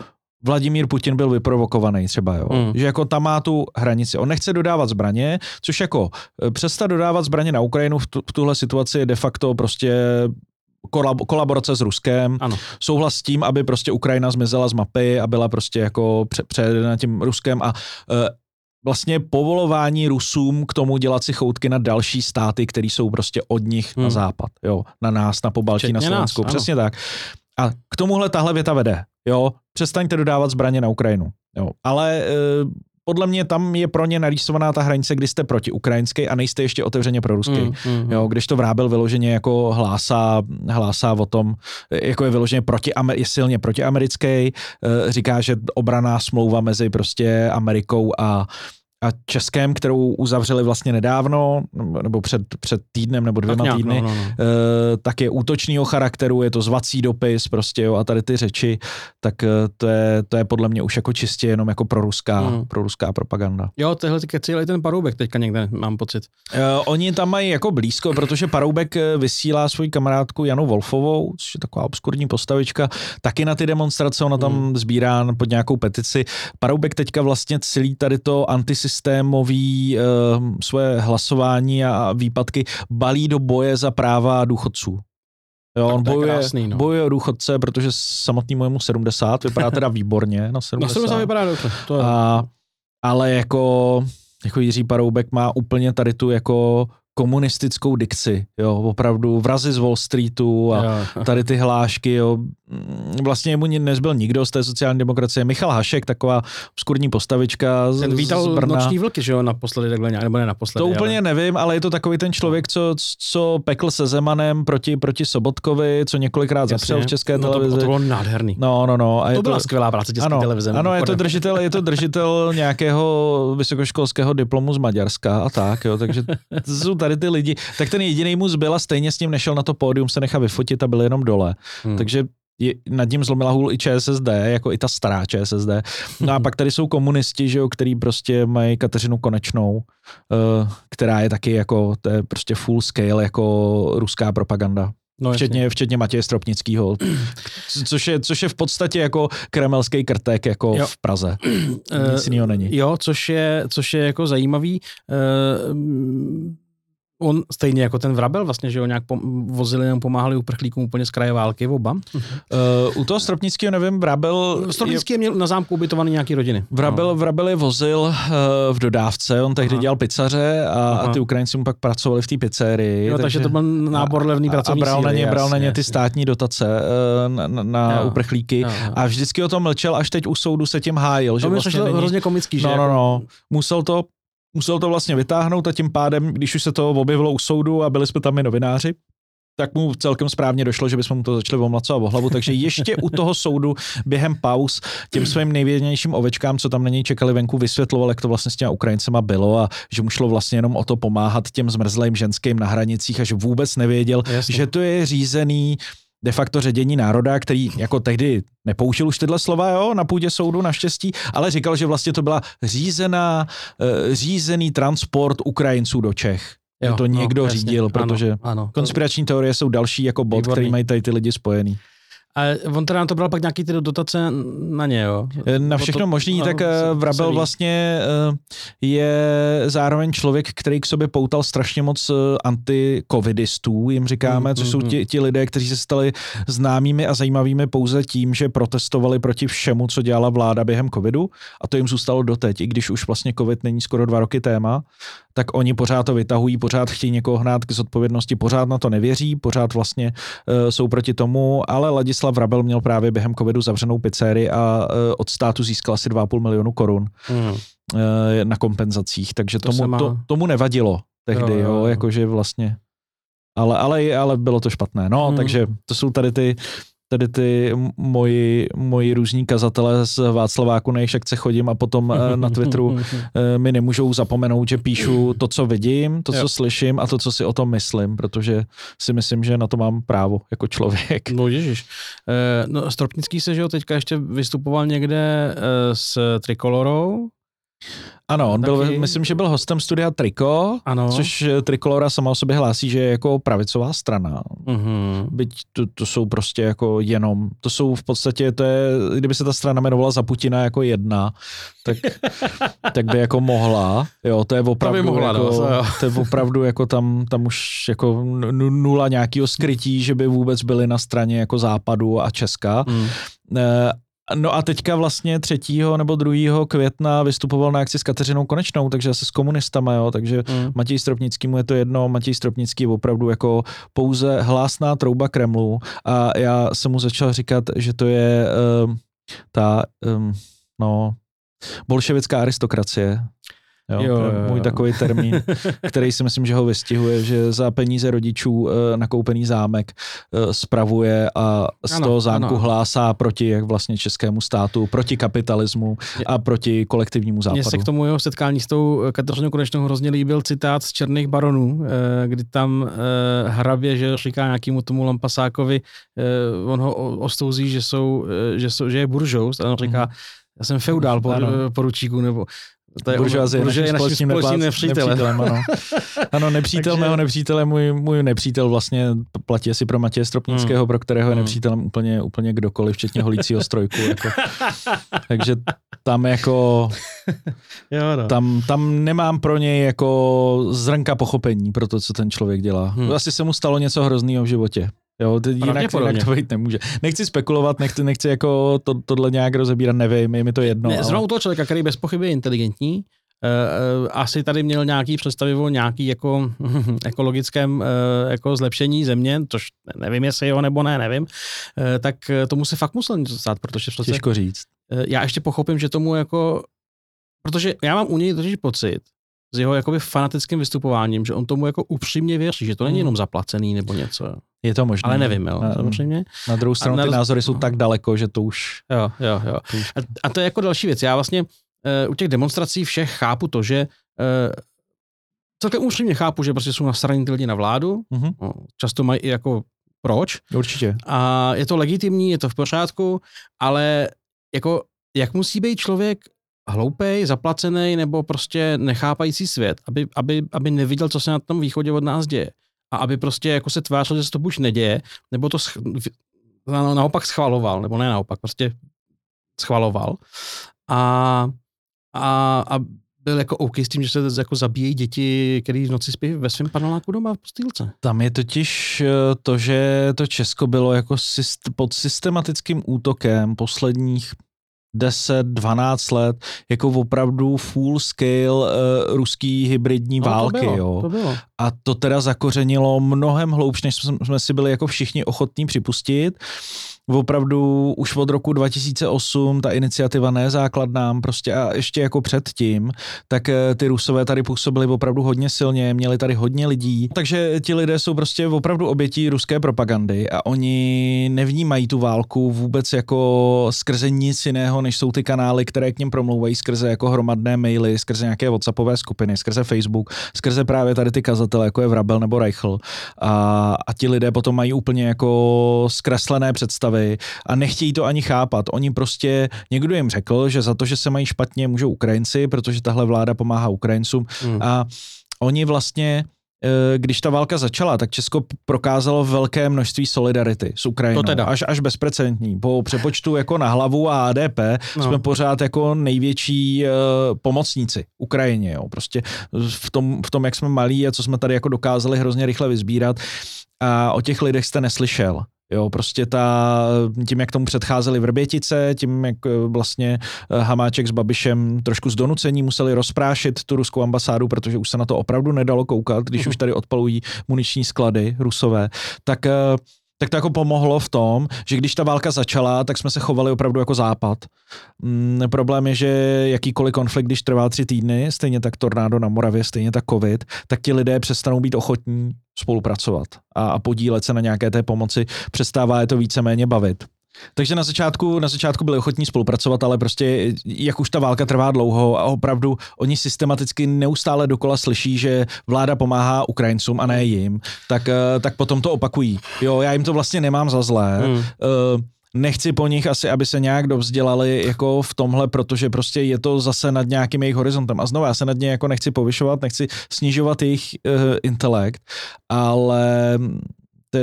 Vladimír Putin byl vyprovokovaný třeba, jo. Mm. Že jako tam má tu hranici. On nechce dodávat zbraně, což jako eh, přestat dodávat zbraně na Ukrajinu v, tu, v tuhle situaci je de facto prostě kolab, kolaborace s Ruskem, ano. souhlas s tím, aby prostě Ukrajina zmizela z mapy a byla prostě jako přejedena tím Ruskem a uh, vlastně povolování Rusům k tomu dělat si choutky na další státy, které jsou prostě od nich hmm. na západ, jo, na nás, na Pobaltí, na Slovensku, nás, přesně tak. A k tomuhle tahle věta vede, jo, přestaňte dodávat zbraně na Ukrajinu, jo, ale e, podle mě tam je pro ně narýsovaná ta hranice, kdy jste proti ukrajinské a nejste ještě otevřeně pro ruský. Mm, mm, jo, když to Vrábil vyloženě jako hlásá, hlásá o tom, jako je vyloženě proti, je silně protiamerický, e, říká, že obraná smlouva mezi prostě Amerikou a a Českém, kterou uzavřeli vlastně nedávno, nebo před, před týdnem nebo dvěma tak nějak, týdny, no, no, no. Tak je útočného charakteru, je to zvací dopis prostě jo, a tady ty řeči, tak eh, to je, to je podle mě už jako čistě jenom jako proruská, mm. proruská propaganda. Jo, tyhle ty celý ten Paroubek teďka někde, mám pocit. E, oni tam mají jako blízko, protože Paroubek vysílá svoji kamarádku Janu Wolfovou, což je taková obskurní postavička, taky na ty demonstrace, ona tam mm. sbírá pod nějakou petici. Paroubek teďka vlastně celý tady to antisystém systémový uh, svoje hlasování a výpadky balí do boje za práva důchodců. Jo, on bojuje, krásný, no. bojuje o důchodce, protože samotný mojemu 70 vypadá teda výborně na 70. <laughs> Na 70 vypadá dobře. To je... a, ale jako, jako Jiří Paroubek má úplně tady tu jako komunistickou dikci, jo, opravdu vrazy z Wall Streetu a jo. tady ty hlášky, jo. Vlastně mu nezbyl nikdo z té sociální demokracie. Michal Hašek, taková obskurní postavička z, ten vítal z Brna. noční vlky, že jo, naposledy takhle nějak, nebo ne naposledy. To ale... úplně nevím, ale je to takový ten člověk, co, co pekl se Zemanem proti, proti Sobotkovi, co několikrát zapřel v české no televizi. To, to bylo nádherný. No, no, no. A to, to byla skvělá práce české ano, televize. Ano, je to, držitel, je to držitel nějakého vysokoškolského diplomu z Maďarska a tak, jo, takže <laughs> tady ty lidi, tak ten jediný mu zbyl a stejně s ním nešel na to pódium se nechat vyfotit a byl jenom dole. Hmm. Takže je, nad ním zlomila hůl i ČSSD, jako i ta stará ČSSD. No a <laughs> pak tady jsou komunisti, že jo, který prostě mají Kateřinu Konečnou, uh, která je taky jako, to je prostě full scale jako ruská propaganda. No, včetně, včetně Matěje Stropnického, což je, což je v podstatě jako kremelský krtek jako jo. v Praze. <clears throat> Nic jiného není. Jo, což je, což je jako zajímavý. Uh, on stejně jako ten Vrabel vlastně, že ho nějak pom- vozili nebo pomáhali uprchlíkům úplně z kraje války oba. Uh, u toho Stropnického nevím, Vrabel... Stropnický je... měl na zámku ubytovaný nějaký rodiny. Vrabel, no. Vrabel je vozil uh, v dodávce, on tehdy Aha. dělal pizzaře a, a ty Ukrajinci mu pak pracovali v té pizzerii. Jo, takže, takže to byl nábor levný pracovní A bral síly, na ně, jasně, bral na ně ty státní dotace uh, na, na Jo. uprchlíky Jo, a vždycky o tom mlčel, až teď u soudu se tím hájil. Že To mi vlastně není... hrozně komický, že No, no, jako- no. Musel to, musel to vlastně vytáhnout a tím pádem, když už se to objevilo u soudu a byli jsme tam i novináři, tak mu celkem správně došlo, že bychom mu to začali omlacovat o hlavu, takže ještě u toho soudu během pauz těm svým nejvěrnějším ovečkám, co tam na něj čekali venku, vysvětloval, jak to vlastně s těma Ukrajincema bylo a že mu šlo vlastně jenom o to pomáhat těm zmrzlým ženským na hranicích a že vůbec nevěděl, Jasně. že to je řízený de facto ředění národa, který jako tehdy nepoužil už tyhle slova jo, na půdě soudu naštěstí, ale říkal, že vlastně to byla řízená, eh, řízený transport Ukrajinců do Čech. Jo, to někdo no, jasně. řídil, protože Ano, ano. konspirační teorie jsou další jako bod, Výborný. který mají tady ty lidi spojený. A on teda nám to bral pak nějaký ty dotace na ně, jo? Eh, Na všechno to- možný, tak eh, Vrabel vlastně eh, je zároveň člověk, který k sobě poutal strašně moc eh, antikovidistů, jim říkáme, Mm, což mm, jsou mm. ti, ti lidé, kteří se stali známými a zajímavými pouze tím, že protestovali proti všemu, co dělala vláda během covidu a to jim zůstalo doteď, i když už vlastně covid není skoro dva roky téma, tak oni pořád to vytahují, pořád chtějí někoho hnát k zodpovědnosti, pořád na to nevěří, pořád vlastně uh, jsou proti tomu, ale Ladislav Vrabel měl právě během covidu zavřenou pizzerii a uh, od státu získal asi 2,5 milionu korun Mm. uh, na kompenzacích, takže To tomu, má. to, tomu nevadilo tehdy, jo, jo, jo. jakože vlastně, ale, ale, ale bylo to špatné, no, Hmm. takže to jsou tady ty tady ty moji, moji různí kazatelé z Václaváku, na jejich akce chodím a potom eh, <laughs> na Twitteru eh, mi nemůžou zapomenout, že píšu to, co vidím, to, co Jo. slyším a to, co si o tom myslím, protože si myslím, že na to mám právo jako člověk. No ježiš. Eh, no, Stropnický se, že jo, teďka ještě vystupoval někde s Trikolorou. Ano, on byl, Taky- myslím, že byl hostem studia Triko, Ano. což eh, Trikolora sama o sobě hlásí, že je jako pravicová strana. Mhm. Byť to, to jsou prostě jako jenom, to jsou v podstatě, to je, kdyby se ta strana jmenovala za Putina jako jedna, tak, <laughs> tak by jako mohla, jo, to je opravdu, mohla, no, jako, to jo. to je opravdu jako tam, tam už jako nu- nula nějakého skrytí, že by vůbec byli na straně jako západu a Česka. Mm. No a teďka vlastně 3. nebo 2. května vystupoval na akci s Kateřinou Konečnou, takže asi s komunistama, jo, takže Mm. Matěj Stropnický mu je to jedno, Matěj Stropnický je opravdu jako pouze hlásná trouba Kremlu a já jsem mu začal říkat, že to je um, ta, um, no, bolševická aristokracie. Jo, Jo, jo, můj takový termín, <laughs> který si myslím, že ho vystihuje, že za peníze rodičů eh, nakoupený zámek eh, spravuje a z Ano, toho zámku ano. hlásá proti jak vlastně českému státu, proti kapitalismu a proti kolektivnímu západu. Mně se k tomu jeho setkání s tou Kateřinou Konečnou hrozně líbil citát z Černých baronů, eh, kdy tam eh, hrabě, že říká nějakému tomu Lampasákovi, eh, on ho ostouzí, že, jsou, eh, že, jsou, že je buržous, a on říká, já jsem feudál poručíku, nebo to je, Buržoazie buržoa je naším společným, společným nepřítelem. nepřítelem. ano. <laughs> ano, nepřítel Takže- mého nepřítele, můj, můj nepřítel vlastně platí asi pro Matěje Stropnického, Hmm. pro kterého je Hmm. nepřítelem úplně, úplně kdokoliv, včetně holícího strojku. Jako. <laughs> Takže tam jako, Jo, no. tam, tam nemám pro něj jako zrnka pochopení pro to, co ten člověk dělá. Hmm. Asi se mu stalo něco hrozného v životě. Jo, to jinak, jinak to být nemůže. Nechci spekulovat, nechci, nechci jako to, tohle nějak rozebírat, nevím, je mi to jedno. ne, ale- zrovna toho člověka, který bez pochyby je inteligentní, Uh, asi tady měl nějaký představy o nějaký jako <laughs> ekologickém uh, jako zlepšení země, což nevím, jestli jo nebo ne, nevím, uh, tak tomu se fakt musel něco stát, protože přece, Těžko říct. uh, já ještě pochopím, že tomu jako, protože já mám u něj totiž pocit, s jeho jakoby fanatickým vystupováním, že on tomu jako upřímně věří, že to není Hmm. jenom zaplacený nebo něco. Je to možné. Ale nevím, jo, A- samozřejmě. Na druhou stranu na ty názory jsou no. tak daleko, že to už... Jo, jo, jo. To už... A, a to je jako další věc. Já vlastně uh, u těch demonstrací všech chápu to, že uh, celkem upřímně chápu, že prostě jsou nastraní ty lidi na vládu. Mhm. No, často mají i jako proč. Určitě. A je to legitimní, je to v pořádku, ale jako jak musí být člověk hloupej, zaplacený nebo prostě nechápající svět, aby, aby, aby neviděl, co se na tom východě od nás děje. A aby prostě jako se tvářil, že se to buď neděje, nebo to sch- na- naopak schvaloval, nebo ne naopak, prostě schvaloval. A, a, a byl jako OK s tím, že se jako zabíjejí děti, který v noci spí ve svém paneláku doma v postýlce. Tam je totiž eh, to, že to Česko bylo jako syst- pod systematickým útokem posledních 10-12 let jako opravdu full scale uh, ruský hybridní No, války. to bylo, jo. To bylo. A to teda zakořenilo mnohem hloubš, než jsme, jsme si byli jako všichni ochotní připustit. Opravdu už od roku 2008 ta iniciativa nezákladnám prostě a ještě jako předtím, tak eh, ty Rusové tady působili opravdu hodně silně, měli tady hodně lidí, takže ti lidé jsou prostě opravdu obětí ruské propagandy a oni nevnímají tu válku vůbec jako skrze nic jiného, než jsou ty kanály, které k něm promlouvají skrze jako hromadné maily, skrze nějaké WhatsAppové skupiny, skrze Facebook, skrze právě tady ty kazatele, jako je Vrabel nebo Reichl. A, a ti lidé potom mají úplně jako zkreslené představy a nechtějí to ani chápat. Oni prostě, někdo jim řekl, že za to, že se mají špatně, můžou Ukrajinci, protože tahle vláda pomáhá Ukrajincům Hmm. a oni vlastně eh, když ta válka začala, tak Česko prokázalo velké množství solidarity s Ukrajinou. To teda. Až, až bezprecedentní. Po přepočtu jako na hlavu a ADP no. No. jsme pořád jako největší uh, pomocníci Ukrajině. Jo. Prostě v tom, v tom, jak jsme malí a co jsme tady jako dokázali hrozně rychle vyzbírat. A o těch lidech jste neslyšel. Jo, prostě ta, tím, jak tomu předcházeli Vrbětice, tím, jak eh, vlastně eh, Hamáček s Babišem trošku z donucení museli rozprášit tu ruskou ambasádu, protože už se na to opravdu nedalo koukat, když Mhm. už tady odpalují muniční sklady rusové, tak eh, tak to jako pomohlo v tom, že když ta válka začala, tak jsme se chovali opravdu jako západ. Mm, problém je, že jakýkoliv konflikt, když trvá tři týdny, stejně tak tornádo na Moravě, stejně tak covid, tak ti lidé přestanou být ochotní spolupracovat a, a podílet se na nějaké té pomoci, přestává je to víceméně bavit. Takže na začátku, na začátku byli ochotní spolupracovat, ale prostě jak už ta válka trvá dlouho a opravdu oni systematicky neustále dokola slyší, že vláda pomáhá Ukrajincům a ne jim, tak, eh, tak potom to opakují. Jo, já jim to vlastně nemám za zlé. Hmm. Uh, nechci po nich asi, aby se nějak dovzdělali jako v tomhle, protože prostě je to zase nad nějakým jejich horizontem. A znovu, já se nad ně jako nechci povyšovat, nechci snižovat jejich uh, intelekt, ale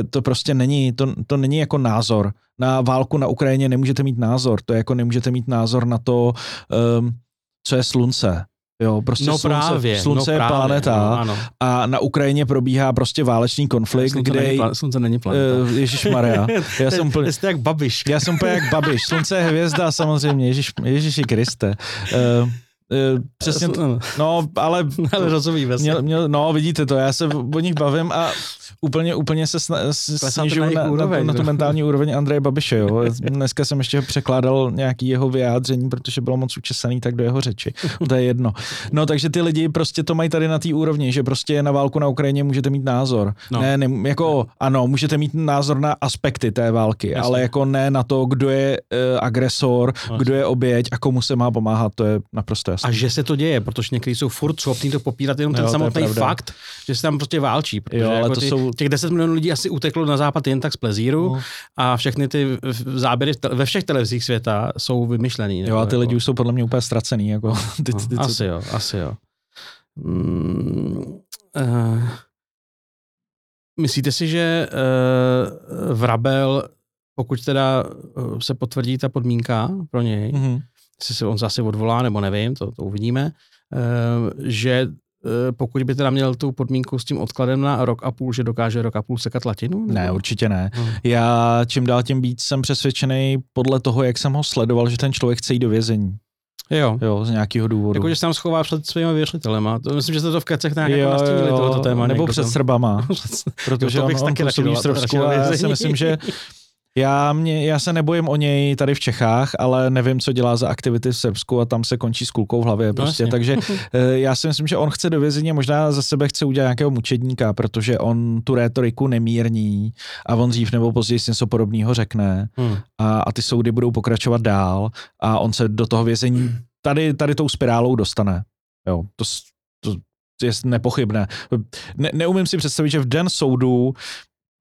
to, to prostě není, to, to není jako názor. Na válku na Ukrajině nemůžete mít názor, to je jako nemůžete mít názor na to, um, co je slunce. Jo, prostě No slunce, právě. slunce no je právě, planeta No, ano. a na Ukrajině probíhá prostě válečný konflikt, Slunce, kde... není, pla- slunce není planeta. Uh, Ježíš Maria. <laughs> Já jsem úplně, Jste jak babiš. já jsem úplně jak Babiš. Slunce je hvězda, samozřejmě. Ježíš, Ježíši Kriste. Uh, přesně, t- No, no, ale <laughs> ale rozumíme se. Měl, měl, no, vidíte to, já se o nich bavím a úplně, úplně se sna, snižuju na na, jejich na, úroveň, na, na tu no. mentální <laughs> úroveň Andreje Babiše. Jo. Dneska jsem ještě překládal nějaký jeho vyjádření, protože bylo moc učesaný tak do jeho řeči. To je jedno. No, takže ty lidi prostě to mají tady na té úrovni, že prostě na válku na Ukrajině můžete mít názor. No. Ne, ne, jako ano, můžete mít názor na aspekty té války, Jasně. ale jako ne na to, kdo je uh, agresor, No, kdo je oběť a komu se má pomáhat, to je naprosto jasné. A že se to děje, protože někteří jsou furt schopní to popírat jenom ten Jo, samotný pravda. fakt, že se tam prostě válčí. Protože Jo, ale jako to ty, jsou- těch 10 milionů lidí asi uteklo na západ jen tak z plezíru No. a všechny ty záběry ve všech televizích světa jsou vymyšlený. Jo, a ty jako, lidi už jsou podle mě úplně ztracený. Jako, <laughs> ty, ty, ty, no, co- asi jo, asi jo. Mm, uh, myslíte si, že uh, Vrabel, pokud teda uh, se potvrdí ta podmínka pro něj, Mhm. Jestli se on zase odvolá, nebo nevím, to, to uvidíme, uh, že uh, pokud by teda měl tu podmínku s tím odkladem na rok a půl, že dokáže rok a půl sekat latinu? Ne, nebo? určitě ne. Hmm. Já čím dál tím víc jsem přesvědčený podle toho, jak jsem ho sledoval, že ten člověk chce jít do vězení. Jo. Jo, z nějakého důvodu. Jakože se tam schová před svými věřitelema. To, myslím, že jste to v kecech nějak jako nastínili tohoto téma. nebo před tam. Srbama, <laughs> protože Jo, to on, bych on taky radši působí Srbsku a já si myslím, že <laughs> já, mě, já se nebojím o něj tady v Čechách, ale nevím, co dělá za aktivity v Srbsku a tam se končí s kulkou v hlavě. Prostě. jasně. Takže <laughs> eh, já si myslím, že on chce do vězení a možná za sebe chce udělat nějakého mučedníka, protože on tu rétoriku nemírní a on dřív nebo později si něco podobného řekne Hmm. a, a ty soudy budou pokračovat dál a on se do toho vězení tady, tady tou spirálou dostane. Jo, to, to je nepochybné. Ne, neumím si představit, že v den soudu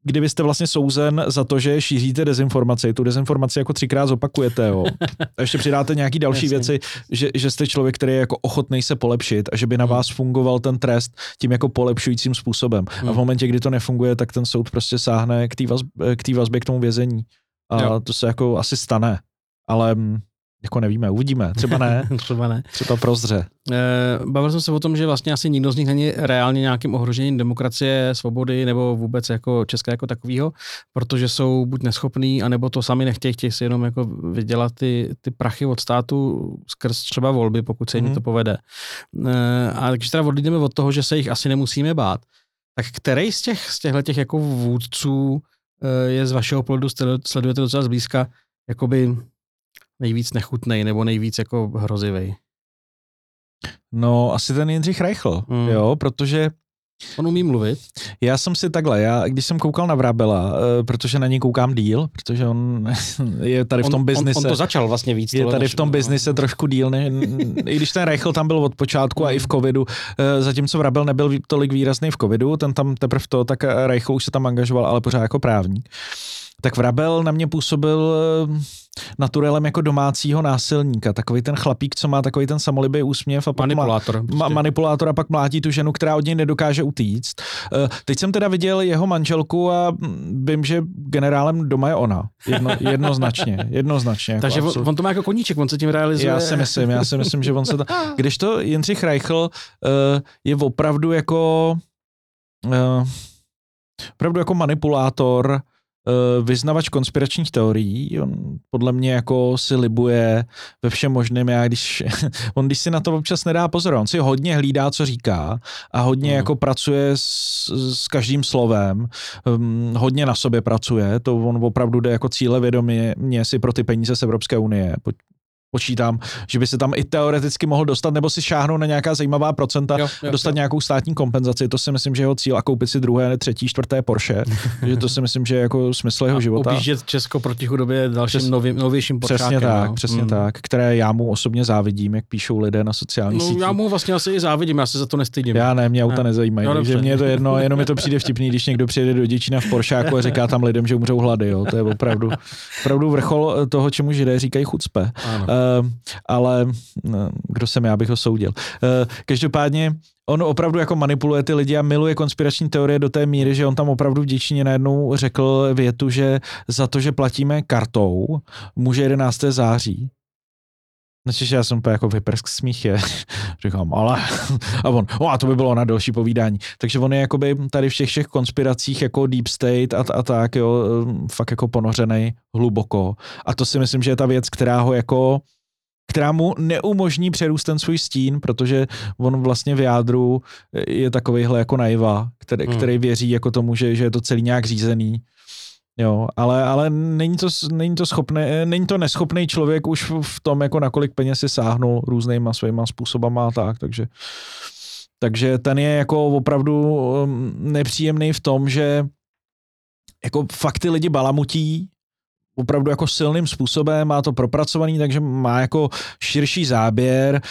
kdybyste vlastně souzen za to, že šíříte dezinformaci, tu dezinformaci jako třikrát zopakujete, jo. A ještě přidáte nějaký další Jasně. věci, že, že jste člověk, který je jako ochotný se polepšit a že by na Hmm. vás fungoval ten trest tím jako polepšujícím způsobem. A v Hmm. momentě, kdy to nefunguje, tak ten soud prostě sáhne k té vazbě, k té vazbě k tomu vězení. A Jo. to se jako asi stane. Ale mm, jako nevíme, uvidíme, třeba ne. <laughs> třeba ne. Třeba prozře. E, bavil jsem se o tom, že vlastně asi nikdo z nich není reálně nějakým ohrožením demokracie, svobody nebo vůbec jako České jako takového, protože jsou buď neschopní, anebo to sami nechtějí, chtějí si jenom jako vydělat ty, ty prachy od státu skrz třeba volby, pokud se jim mm. to povede. E, a když teda odjdeme od toho, že se jich asi nemusíme bát, tak který z těch, z těchto těch jako vůdců e, je z vašeho pohledu, sledujete docela zblízka, jakoby nejvíc nechutnej nebo nejvíc jako hrozivý? No, asi ten Jindřich Reichl, mm. jo, protože On umí mluvit? Já jsem si takhle, já když jsem koukal na Vrabela, uh, protože na něj koukám díl, protože on <laughs> je tady v tom biznise. On, on to začal vlastně víc. Je tady v tom biznise no. trošku díl, ne, i když ten Reichl tam byl od počátku a i v covidu, uh, zatímco Vrabel nebyl tolik výrazný v covidu, ten tam teprve to, tak Reichl už se tam angažoval, ale pořád jako právník. Tak Vrabel na mě působil uh, naturelem jako domácího násilníka. Takový ten chlapík, co má takový ten samolibý úsměv a pak manipulátor, má, prostě. manipulátor a pak mlátí tu ženu, která od něj nedokáže utíct. Uh, teď jsem teda viděl jeho manželku a vím, že generálem doma je ona. Jedno, <laughs> jednoznačně. jednoznačně jako Takže on, on, to má jako koníček, on se tím realizuje. Já si myslím, já si myslím, že on se to... <laughs> Když to Jindřich Reichl uh, je opravdu jako uh, opravdu jako manipulátor, Eh, vyznavač konspiračních teorií, on podle mě jako si libuje ve všem možném, já když, <laughs> on když si na to občas nedá pozor, on si hodně hlídá, co říká a hodně mm. jako pracuje s, s každým slovem, um, hodně na sobě pracuje, to on opravdu jde jako cíle vědomě si pro ty peníze z Evropské unie, počítám, že by se tam i teoreticky mohl dostat, nebo si šáhnout na nějaká zajímavá procenta, jo, jo, dostat jo. nějakou státní kompenzaci. To si myslím, že jeho cíl a koupit si druhé, třetí, čtvrté Porsche. <laughs> že to si myslím, že je jako smysl jeho a života. Objíždět Česko proti chudobě dalším Přes, novým, novějším Porsche. Přesně tak, no. přesně mm. tak, které já mu osobně závidím, jak píšou lidé na sociálních no, sítích. Já mu vlastně asi i závidím, já se za to nestydím. Já ne, mě auta ne. nezajímají, no, takže mě je to jedno, <laughs> jenom mi to přijde vtipný, když někdo přijede do Děčína v Poršáku a říká tam lidem, že umřou hlady. Jo. To je opravdu, opravdu vrchol toho, čemu židé říkají chucpe. Ano. Uh, ale no, kdo jsem já, bych ho soudil. Eh, každopádně on opravdu jako manipuluje ty lidi a miluje konspirační teorie do té míry, že on tam opravdu vděčně najednou řekl větu, že za to, že platíme kartou, může 11. září. Znači, že já jsem úplně jako vyprsk smíchy. <laughs> Říkám, ale... A on, o, a to by bylo na další povídání. Takže on je jakoby tady v těch všech konspiracích jako deep state a, a tak, jo, fakt jako ponořený hluboko. A to si myslím, že je ta věc, která ho jako která mu neumožní přerůst ten svůj stín, protože on vlastně v jádru je takovýhle jako naiva, který, hmm. který věří jako tomu, že, že je to celý nějak řízený. Jo, ale, ale není to, není to schopné, není to neschopný člověk už v tom, jako na kolik peněz si sáhnul různýma svýma způsobama a tak, takže takže ten je jako opravdu um, nepříjemný v tom, že jako fakt ty lidi balamutí opravdu jako silným způsobem, má to propracovaný, takže má jako širší záběr.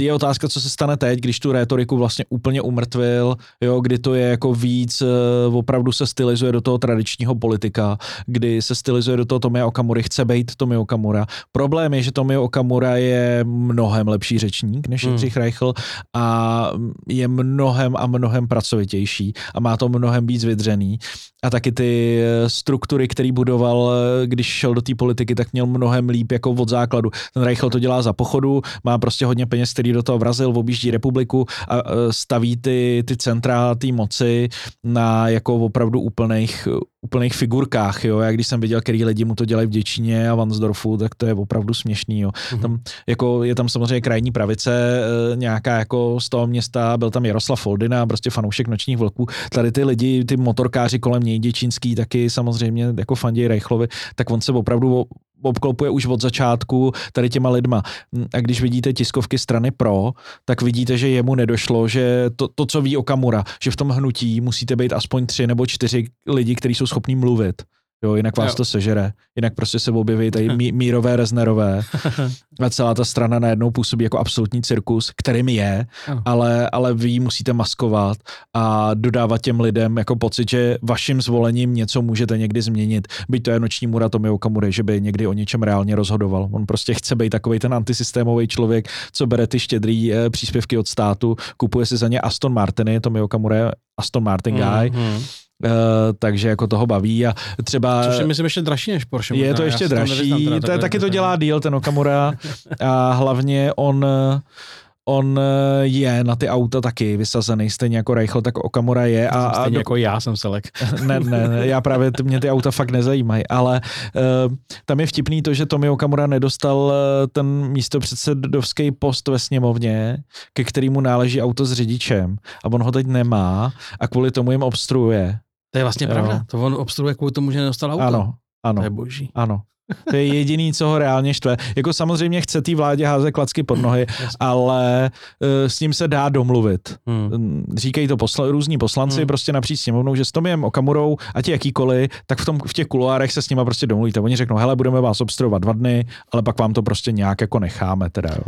Je otázka, co se stane teď, když tu rétoriku vlastně úplně umrtvil, jo, kdy to je jako víc, eh, opravdu se stylizuje do toho tradičního politika, kdy se stylizuje do toho Tomia Okamury, chce být Tomio Okamura. Problém je, že Tomio Okamura je mnohem lepší řečník než hmm. Jindřich Reichl a je mnohem a mnohem pracovitější a má to mnohem víc vydřený. A taky ty eh, struktury, který budoval, eh, když šel do té politiky, tak měl mnohem líp jako od základu. Ten Reichel to dělá za pochodu, má prostě hodně peněz, který do toho vrazil, objíždí republiku a staví ty, ty centra té moci na jako opravdu úplných, úplných figurkách, jo. Já když jsem viděl, který lidi mu to dělají v Děčíně a Vansdorfu, tak to je opravdu směšný, jo. Mm-hmm. Tam, jako, je tam samozřejmě krajní pravice, e, nějaká jako z toho města, byl tam Jaroslav Foldina, prostě fanoušek nočních vlků. Tady ty lidi, ty motorkáři kolem něj, děčínský, taky samozřejmě jako fandí Reichlovi, tak on se opravdu obklopuje už od začátku tady těma lidma. A když vidíte tiskovky strany pro, tak vidíte, že jemu nedošlo, že to, to co ví Okamura, že v tom hnutí musíte být aspoň tři nebo čtyři lidi, kteří jsou schopní mluvit. Jo, jinak vás jo. to sežere. Jinak prostě se objeví tady mí, <laughs> mírové, reznerové <laughs> a celá ta strana najednou působí jako absolutní cirkus, kterým je, ale, ale vy musíte maskovat a dodávat těm lidem jako pocit, že vaším zvolením něco můžete někdy změnit. Byť to je noční mura Tomio Okamury, že by někdy o něčem reálně rozhodoval. On prostě chce být takový ten antisystémový člověk, co bere ty štědrý eh, příspěvky od státu, kupuje si za ně Aston Martiny, Tomio Okamura Aston Martin guy, mm-hmm Uh, takže jako toho baví a třeba... Což je myslím ještě dražší než Porsche. Je to ještě dražší, to, taky to dělá deal ten Okamura a hlavně on on eh, je na ty auta taky vysazený, stejně jako Reichl, tak Okamura je. A, stejně a do... jako já jsem selek. <laughs> ne, ne, ne, já právě, mě ty auta fakt nezajímají, ale uh, tam je vtipný to, že Tomi Okamura nedostal uh, ten místo předsedovský post ve sněmovně, ke kterému náleží auto s řidičem a on ho teď nemá a kvůli tomu jim obstruuje. To je vlastně jo. pravda, to on obstruuje kvůli tomu, že nedostal auto. Ano, ano. To je boží. Ano. To je jediný, co ho reálně štve. Jako samozřejmě chce té vládě házet klacky pod nohy, <clears throat> ale uh, s ním se dá domluvit. Hmm. Říkají to posla, různí poslanci hmm. prostě napříč sněmovnou, že s Tomiem Okamurou, ať jakýkoliv, tak v, tom, v těch kuloárech se s nima prostě domluvíte. Oni řeknou, hele, budeme vás obstruovat dva dny, ale pak vám to prostě nějak jako necháme teda, jo.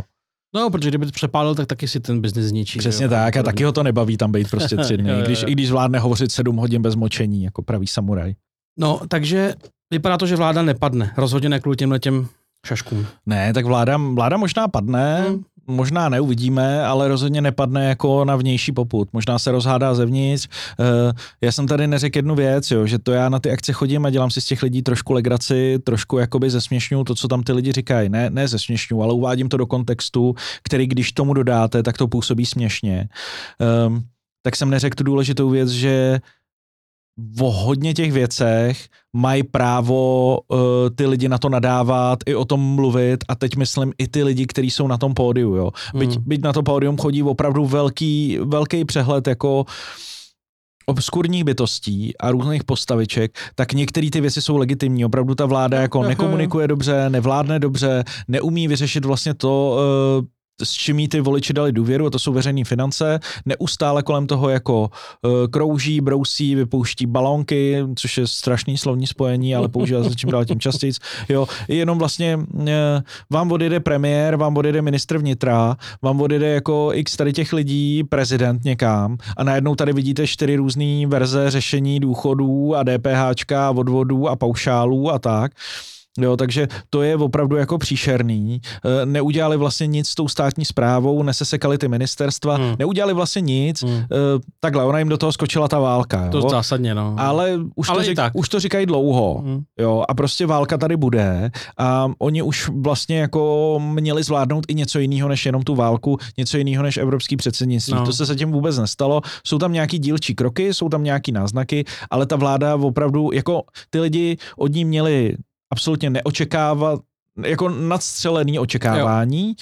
No, protože kdyby to přepálil, tak taky si ten biznis zničí. Přesně jo? tak, a taky ho to nebaví tam být prostě tři dny, <laughs> i když, i když zvládne hovořit sedm hodin bez močení, jako pravý samuraj. No, takže Vypadá to, že vláda nepadne. Rozhodně ne kvůli těmhle těm šaškům. Ne, tak vláda, vláda možná padne, hmm. Možná neuvidíme, ale rozhodně nepadne jako na vnější poput. Možná se rozhádá zevnitř. Uh, já jsem tady neřekl jednu věc, jo, že to já na ty akce chodím a dělám si z těch lidí trošku legraci, trošku jakoby zesměšňuju to, co tam ty lidi říkají. Ne, ne zesměšňuju, ale uvádím to do kontextu, který když tomu dodáte, tak to působí směšně. Um, tak jsem neřekl tu důležitou věc, že o hodně těch věcech mají právo uh, ty lidi na to nadávat, i o tom mluvit a teď myslím i ty lidi, kteří jsou na tom pódiu, jo. Byť, mm. byť na to pódium chodí opravdu velký, velký přehled jako obskurních bytostí a různých postaviček, tak některé ty věci jsou legitimní. Opravdu ta vláda jako nekomunikuje dobře, nevládne dobře, neumí vyřešit vlastně to, uh, s čím ty voliči dali důvěru, a to jsou veřejné finance, neustále kolem toho jako uh, krouží, brousí, vypouští balonky, což je strašný slovní spojení, ale používá se čím dál tím častěji. Jo, jenom vlastně uh, vám odjede premiér, vám odjede ministr vnitra, vám odjede jako x tady těch lidí, prezident někam a najednou tady vidíte čtyři různé verze řešení důchodů a a odvodů a paušálů a tak. Jo, takže to je opravdu jako příšerný. Eh, neudělali vlastně nic s tou státní zprávou, nesesekali ty ministerstva, hmm. neudělali vlastně nic. Hmm. Eh, takhle, ona jim do toho skočila ta válka. Jo? To zásadně, no. Ale už, Ale to, řík, už to říkají dlouho. Hmm. Jo, a prostě válka tady bude a oni už vlastně jako měli zvládnout i něco jiného než jenom tu válku, něco jiného než evropský předsednictví. No. To se zatím vůbec nestalo. Jsou tam nějaký dílčí kroky, jsou tam nějaký náznaky, ale ta vláda opravdu, jako ty lidi od ní měli absolutně neočekávat, jako nadstřelený očekávání, jo.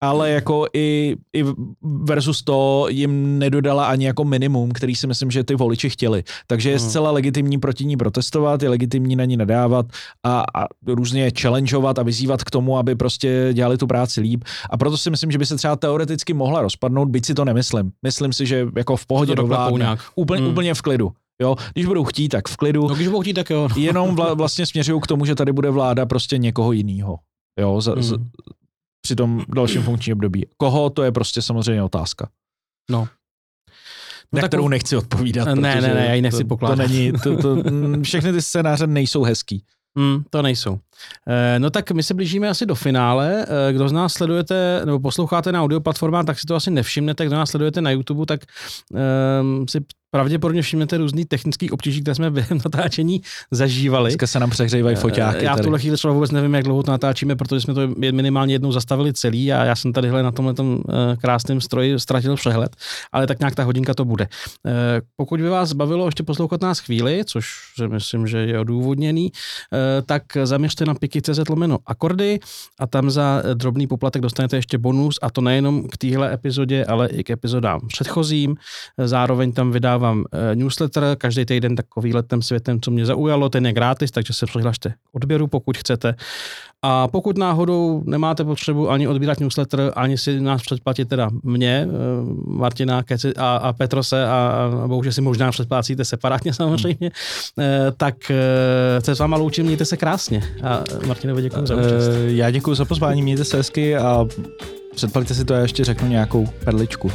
ale jako i, i versus to jim nedodala ani jako minimum, který si myslím, že ty voliči chtěli. Takže je hmm. zcela legitimní proti ní protestovat, je legitimní na ní nadávat a, a různě challengeovat a vyzývat k tomu, aby prostě dělali tu práci líp. A proto si myslím, že by se třeba teoreticky mohla rozpadnout, byť si to nemyslím. Myslím si, že jako v pohodě to dovládne. Úplně, hmm. úplně v klidu. Jo, když budou chtít, tak v klidu. No, když budou chtít, tak jo. <laughs> Jenom vla, vlastně směřují k tomu, že tady bude vláda prostě někoho jiného. Jo, za, hmm. z, při tom dalším funkčním období. Koho, to je prostě samozřejmě otázka. No. No na tak kterou nechci odpovídat. Ne, ne, ne, já ji nechci to, pokládat. To není, to, to, <laughs> všechny ty scénáře nejsou hezký. Hmm, to nejsou. E, no tak my se blížíme asi do finále. E, kdo z nás sledujete nebo posloucháte na audio platformách, tak si to asi nevšimnete. Kdo nás sledujete na YouTube, tak e, si pravděpodobně všimnete různý technický obtíží, které jsme <laughs> během natáčení zažívali. Dneska se nám přehřívají foťáky. Já v tuhle chvíli třeba vůbec nevím, jak dlouho to natáčíme, protože jsme to minimálně jednou zastavili celý a já jsem tadyhle na tomhle tom eh, krásném stroji ztratil přehled, ale tak nějak ta hodinka to bude. Eh, pokud by vás bavilo ještě poslouchat nás chvíli, což myslím, že je odůvodněný, eh, tak zaměřte na piky.cz lomeno akordy a tam za drobný poplatek dostanete ještě bonus a to nejenom k téhle epizodě, ale i k epizodám předchozím. Zároveň tam vydává vydávám eh, newsletter každý týden takový letem světem, co mě zaujalo, ten je gratis, takže se přihlašte k odběru, pokud chcete. A pokud náhodou nemáte potřebu ani odbírat newsletter, ani si nás předplatit teda mě, eh, Martina Keci a, a Petrose a, a bohužel si možná předplácíte separátně <laughs> samozřejmě, hmm. tak se s váma loučím, mějte se krásně. A Martinovi děkuji za účast. Já děkuji za pozvání, mějte se hezky a předplatíte si to a ještě řeknu nějakou perličku.